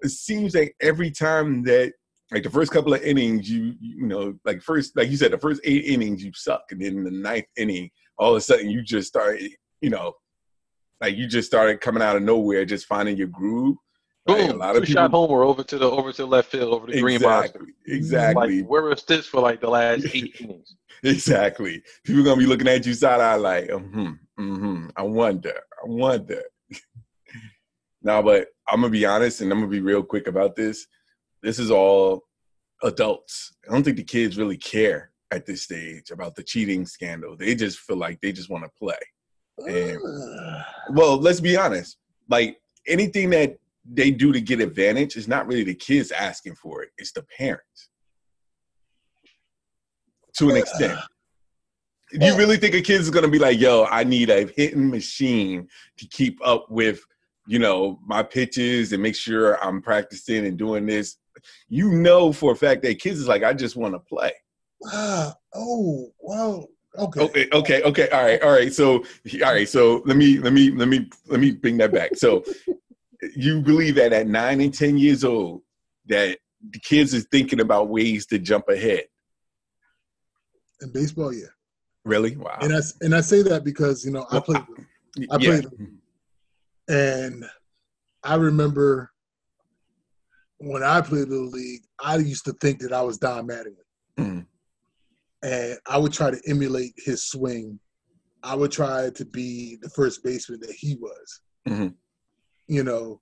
it seems like every time that, like the first couple of innings, you you know, like first, like you said, the first eight innings you suck, and then the ninth inning, all of a sudden you just started, you know, like you just started coming out of nowhere, just finding your groove. Boom! Like, of people shot homer over to the over to the left field over the green box. exactly, exactly. Like where was this for like the last eight innings? Exactly. People gonna be looking at you side eye like, hmm, hmm. I wonder, I wonder. now, but I'm gonna be honest, and I'm gonna be real quick about this. This is all adults. I don't think the kids really care at this stage about the cheating scandal. They just feel like they just want to play. And well, let's be honest. Like anything that they do to get advantage is not really the kids asking for it; it's the parents. To an extent. Do you oh. really think a kid is gonna be like, "Yo, I need a hitting machine to keep up with, you know, my pitches and make sure I'm practicing and doing this"? You know for a fact that kids is like, "I just want to play." Ah, oh, well, okay. Okay, okay, okay. All right, all right. So, all right. So let me let me let me let me bring that back. So, you believe that at nine and ten years old, that the kids is thinking about ways to jump ahead? In baseball, yeah. Really? Wow. And I and I say that because you know I Well, played, I yeah. played, and I remember when I played little league, I used to think that I was Don Mattingly, Mhm. And I would try to emulate his swing. I would try to be the first baseman that he was, Mhm. you know.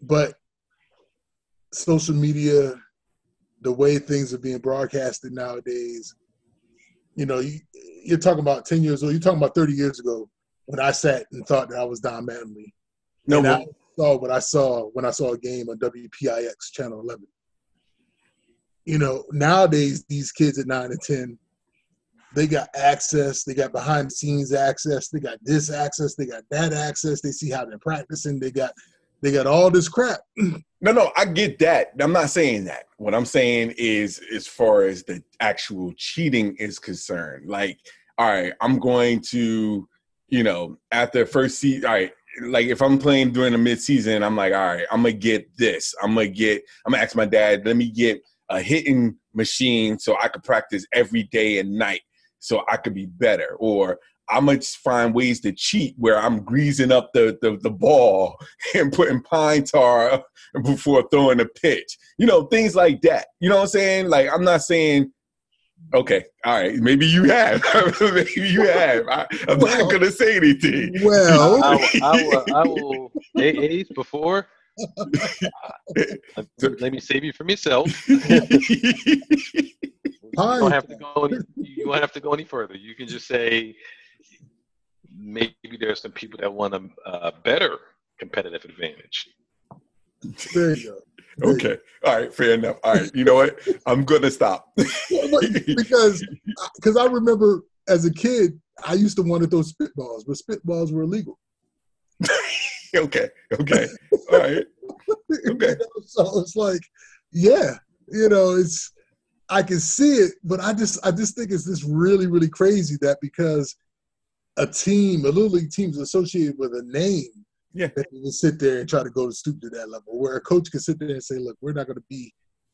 But social media, the way things are being broadcasted nowadays, you know, you, you're talking about 10 years old, you're talking about 30 years ago when I sat and thought that I was Don Mattingly. No, and but- I saw what I saw when I saw a game on WPIX Channel 11. You know, nowadays, these kids at 9 and 10, they got access, they got behind the scenes access, they got this access, they got that access, they see how they're practicing, they got they got all this crap. No, no, I get that. I'm not saying that. What I'm saying is, as far as the actual cheating is concerned, like, all right, I'm going to, you know, after first season, all right, like if I'm playing during the midseason, I'm like, all right, I'm gonna get this. I'm gonna get. I'm gonna ask my dad, let me get a hitting machine so I could practice every day and night, so I could be better. Or I'm gonna find ways to cheat where I'm greasing up the the, the ball and putting pine tar before throwing a pitch. You know, things like that. You know what I'm saying? Like I'm not saying okay, all right, maybe you have. maybe you have. I, I'm Well- not gonna say anything. Well, I, will- I will, I will A- A's before. uh, let me save you from yourself. You don't have to go. Any, you don't have to go any further. You can just say maybe there's some people that want a uh, better competitive advantage. there you go. There you okay. All right, fair enough. All right. You know what? I'm gonna stop. because because I remember as a kid, I used to want to throw spitballs, but spitballs were illegal. okay. Okay. All right. Okay. You know, so it's like, yeah, you know, it's I can see it, but I just I just think it's this really really crazy that because a team, a little league team, is associated with a name, Yeah. That you can sit there and try to go to stoop to that level. Where a coach can sit there and say, look, we're not going to be,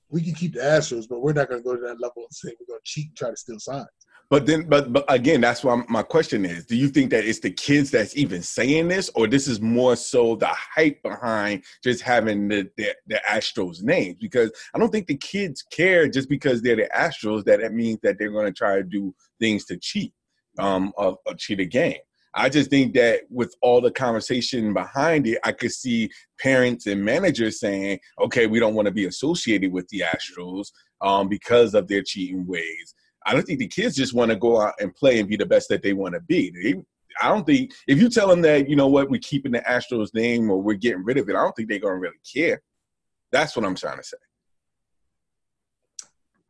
we can keep the Astros, but we're not going to go to that level and say we're going to cheat and try to steal signs. But then, but but again, that's why my question is: Do you think that it's the kids that's even saying this, or this is more so the hype behind just having the the, the Astros names? Because I don't think the kids care just because they're the Astros that it means that they're going to try to do things to cheat, um, or, or cheat a game. I just think that with all the conversation behind it, I could see parents and managers saying, "Okay, we don't want to be associated with the Astros um, because of their cheating ways." I don't think the kids just want to go out and play and be the best that they want to be. They, I don't think if you tell them that you know what we're keeping the Astros name or we're getting rid of it, I don't think they're gonna really care. That's what I'm trying to say.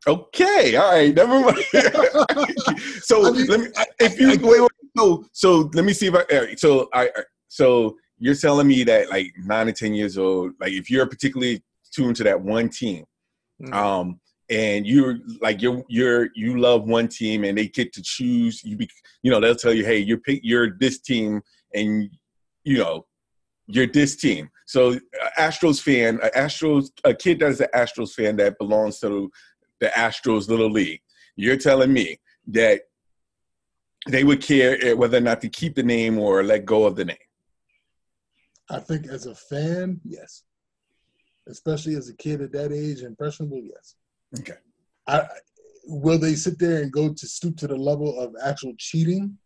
Okay, all right, never mind. so I mean, let me, if you wait, wait, so so let me see if I. So I so you're telling me that like nine to ten years old, like if you're particularly tuned to that one team, mm-hmm. um, and you're like you're you're you love one team and they get to choose you be you know they'll tell you hey you're pick you're this team and you know you're this team. So uh, astros fan uh, astros a kid that's an astros fan that belongs to the astros little league you're telling me that they would care whether or not to keep the name or let go of the name? I think as a fan yes. Especially as a kid at that age impressionable yes Okay. I, will they sit there and go to stoop to the level of actual cheating?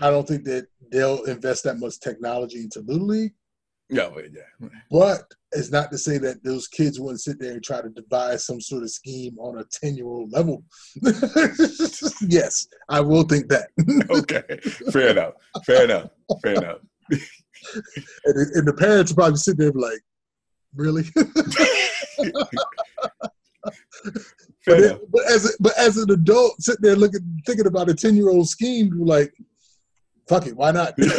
I don't think that they'll invest that much technology into Little League. No, yeah. But it's not to say that those kids wouldn't sit there and try to devise some sort of scheme on a 10 year old level. yes, I will think that. okay, fair enough. Fair enough. Fair enough. and, and the parents probably sit there like, really? but, it, but, as a, but as an adult, sitting there looking, thinking about a ten year old scheme, like, fuck it, why not? you know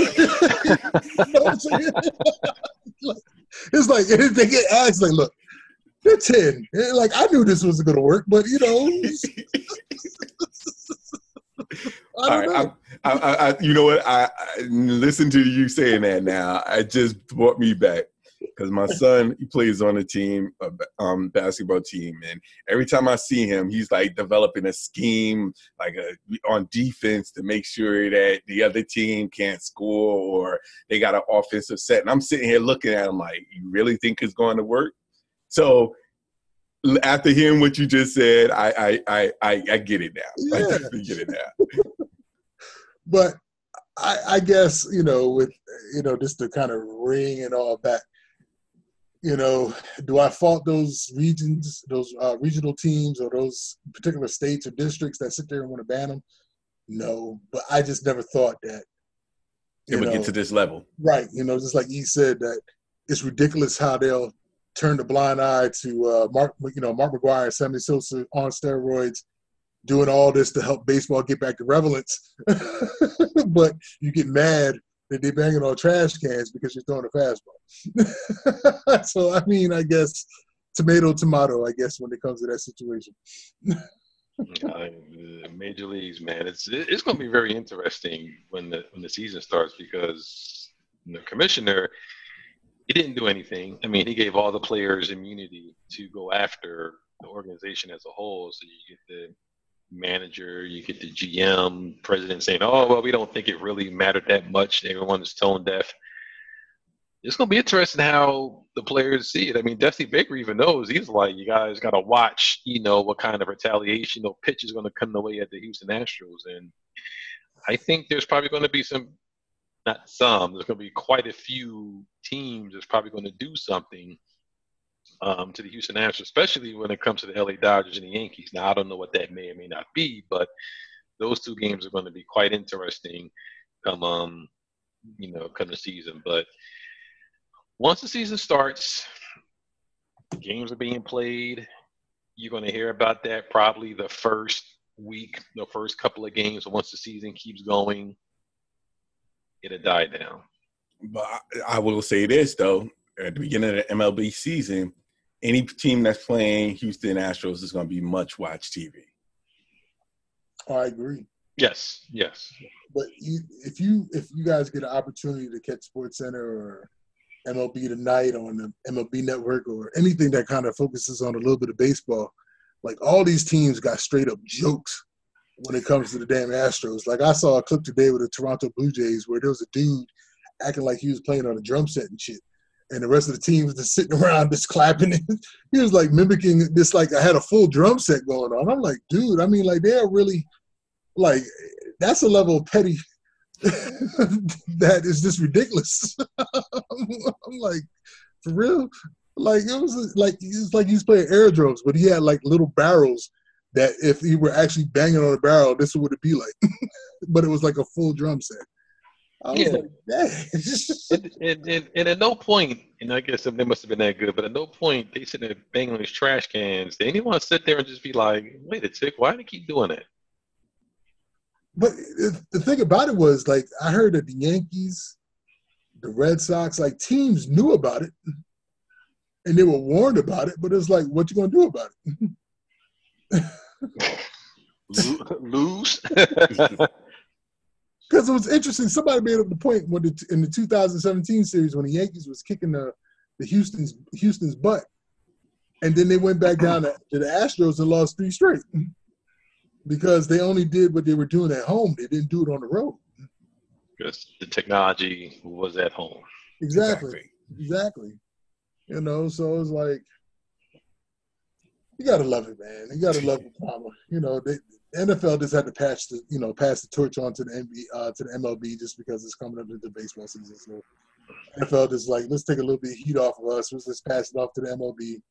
what I'm saying? it's like they get asked, like, look, they're ten. Like I knew this wasn't going to work, but you know. All right, know. I, I, I, you know what? I, I listen to you saying that now. It just brought me back because my son he plays on a team, a um, basketball team, and every time I see him, he's like developing a scheme, like a, on defense to make sure that the other team can't score or they got an offensive set. And I'm sitting here looking at him like, you really think it's going to work? So after hearing what you just said, I I I I, I get it now. Yeah. I get it now. but I, I, guess you know with you know just to kind of ring and all back you know, do I fault those regions, those uh, regional teams, or those particular states or districts that sit there and want to ban them? No, but I just never thought that it would know, get to this level. Right. You know, just like he said that it's ridiculous how they'll turn the blind eye to uh, Mark, you know, Mark McGwire and Sammy Sosa on steroids, doing all this to help baseball get back to relevance. but you get mad they're banging on trash cans because you're throwing a fastball. so I mean, I guess tomato, tomato. I guess when it comes to that situation. uh, major leagues, man, it's it's going to be very interesting when the when the season starts because the commissioner he didn't do anything. I mean, he gave all the players immunity to go after the organization as a whole. So you get the manager, you get the GM, president saying, "Oh, well, we don't think it really mattered that much." Everyone is tone deaf. It's going to be interesting how the players see it. I mean, Dusty Baker even knows he's like, "You guys got to watch, you know, what kind of retaliation or pitch is going to come the way at the Houston Astros." And I think there's probably going to be some, not some, there's going to be quite a few teams that's probably going to do something um, to the Houston Astros, especially when it comes to the LA Dodgers and the Yankees. Now, I don't know what that may or may not be, but those two games are going to be quite interesting come, um, you know, come the season. But once the season starts, games are being played. You're going to hear about that probably the first week, the first couple of games. Once the season keeps going, it'll die down. But I will say this though: at the beginning of the MLB season, any team that's playing Houston Astros is going to be much watch TV. I agree. Yes, yes. But you, if you if you guys get an opportunity to catch Sports Center or MLB Tonight on the MLB Network or anything that kind of focuses on a little bit of baseball, like all these teams got straight up jokes when it comes to the damn Astros. Like I saw a clip today with the Toronto Blue Jays where there was a dude acting like he was playing on a drum set and shit. And the rest of the team was just sitting around just clapping. he was like mimicking this like I had a full drum set going on. I'm like, dude, I mean like they're really like that's a level of petty that is just ridiculous. I'm like, for real? Like it was like it's like he's playing air drums, but he had like little barrels that if he were actually banging on a barrel, this would it be like. but it was like a full drum set. I was Yeah. like, and, and, and, and at no point, and I guess they must have been that good, but at no point they sitting there banging on these trash cans. Did anyone sit there and just be like, wait a tick, why do they keep doing it? But the thing about it was, like, I heard that the Yankees, the Red Sox, like teams knew about it, and they were warned about it. But it's like, what you gonna do about it? Lose? Because it was interesting. Somebody made up the point when the, in the 2017 series when the Yankees was kicking the the Houston's Houston's butt, and then they went back down to, to the Astros and lost three straight because they only did what they were doing at home. They didn't do it on the road. Because the technology was at home. Exactly. Exactly. You know, so it's like you gotta love it, man. You gotta love the drama. You know, they, the NFL just had to patch the you know pass the torch on to the NBA, uh, to the MLB just because it's coming up into the baseball season. So NFL just like let's take a little bit of heat off of us. Let's just pass it off to the MLB,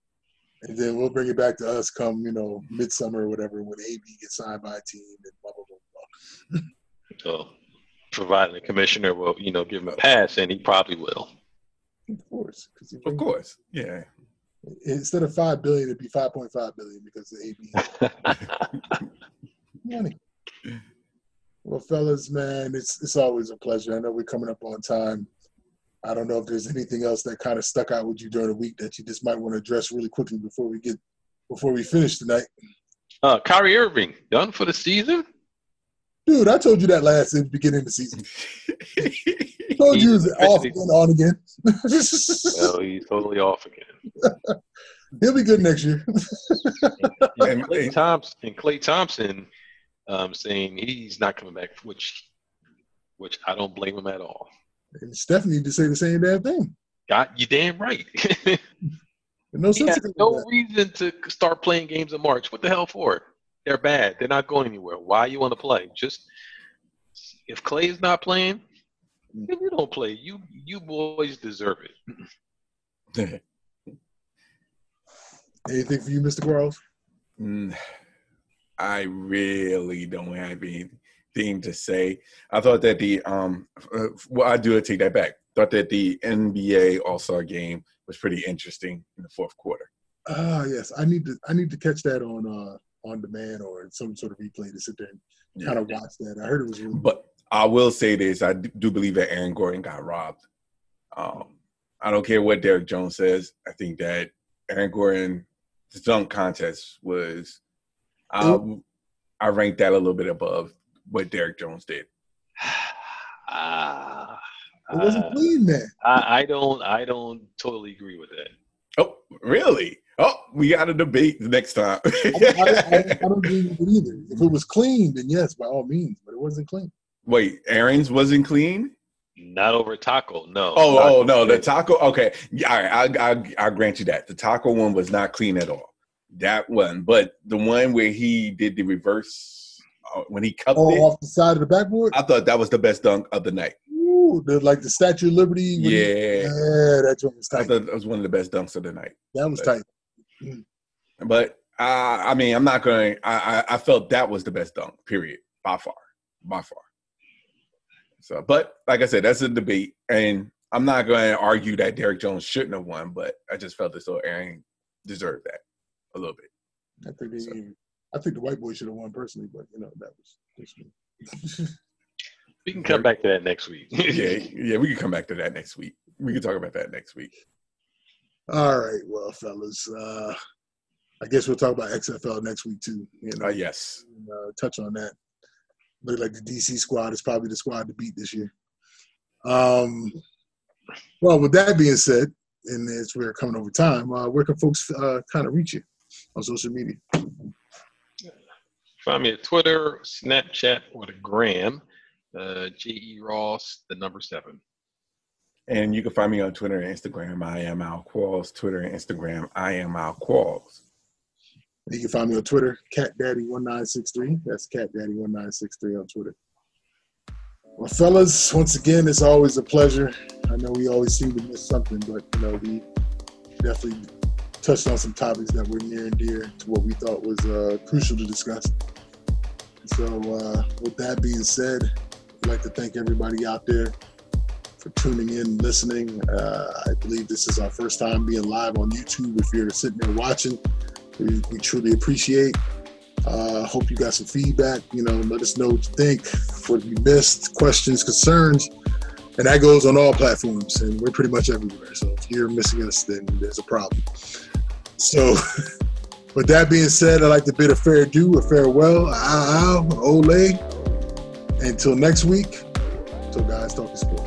and then we'll bring it back to us come you know midsummer or whatever when AB gets signed by a team and blah blah blah. blah. So, providing the commissioner will, you know, give him a pass, and he probably will. Of course, 'cause he Of brings- course. Yeah. Instead of five billion, it'd be five point five billion because of AB. money. Well, fellas, man, it's it's always a pleasure. I know we're coming up on time. I don't know if there's anything else that kind of stuck out with you during the week that you just might want to address really quickly before we get before we finish tonight. Uh, Kyrie Irving done for the season. Dude, I told you that last in the beginning of the season. I told you it was off again, on again. Well, he's totally off again. He'll be good next year. And- Klay Thompson and Klay Thompson um, saying he's not coming back, which which I don't blame him at all. And Stephanie to say the same damn thing. Got you damn right. No he sense has no that. reason to start playing games in March. What the hell for? They're bad. They're not going anywhere. Why you want to play? Just if Klay is not playing, then you don't play. You you boys deserve it. Anything for you, Mr. Quarles? Mm, I really don't have anything to say. I thought that the um, uh, well, I do take that back. Thought that the NBA All Star game was pretty interesting in the fourth quarter. Ah, yes. I need to I need to catch that on uh on demand or some sort of replay to sit there and kind of watch that. I heard it was really But I will say this: I do believe that Aaron Gordon got robbed. Um, I don't care what Derrick Jones says. I think that Aaron Gordon's dunk contest was. I, I ranked that a little bit above what Derrick Jones did. Ah, it wasn't uh, clean, man. I, I don't I don't totally agree with that. Oh, really? Oh, we got a debate next time. I, I, I, I don't agree with it either. If it was clean, then yes, by all means. But it wasn't clean. Wait, Aaron's wasn't clean. Not over taco, no. Oh, Taco oh no, the taco. Okay, yeah, all right, I, I I grant you that the taco one was not clean at all. That one, but the one where he did the reverse uh, when he cupped Oh, it, off the side of the backboard. I thought that was the best dunk of the night. Ooh, the, like the Statue of Liberty. when he- Yeah, yeah, that was tight. that was one of the best dunks of the night. That was tight. But uh, I mean, I'm not going. I, I I felt that was the best dunk. Period, by far, by far. So, but like I said, that's a debate, and I'm not going to argue that Derrick Jones shouldn't have won. But I just felt as though Aaron deserved that a little bit. I think they, So- I think the white boy should have won personally, but you know that was. Just me. We can come back to that next week. yeah, yeah, we can come back to that next week. We can talk about that next week. All right, well, fellas, uh, I guess we'll talk about XFL next week too. You know, Uh, yes, uh, touch on that. look like the DC squad is probably the squad to beat this year. Um, well, with that being said, and as we're coming over time, uh, where can folks uh, kind of reach you on social media? Find me at Twitter, Snapchat, or the Gram. Uh, J.E. Ross, the number seven. And you can find me on Twitter and Instagram. I am Al Qualls. Twitter and Instagram. I am Al Qualls. You can find me on Twitter, CatDaddy1963. That's CatDaddy1963 on Twitter. Well, fellas, once again, it's always a pleasure. I know we always seem to miss something, but you know we definitely touched on some topics that were near and dear to what we thought was uh, crucial to discuss. So, uh, with that being said, I'd like to thank everybody out there for tuning in, listening. Uh, I believe this is our first time being live on YouTube. If you're sitting there watching, we, we truly appreciate. Uh, hope you got some feedback. You know, let us know what you think, what you missed, questions, concerns, and that goes on all platforms. And we're pretty much everywhere. So if you're missing us, then there's a problem. So, with that being said, I'd like to bid a fair due, a farewell, a ole. Until next week, until guys talking sport.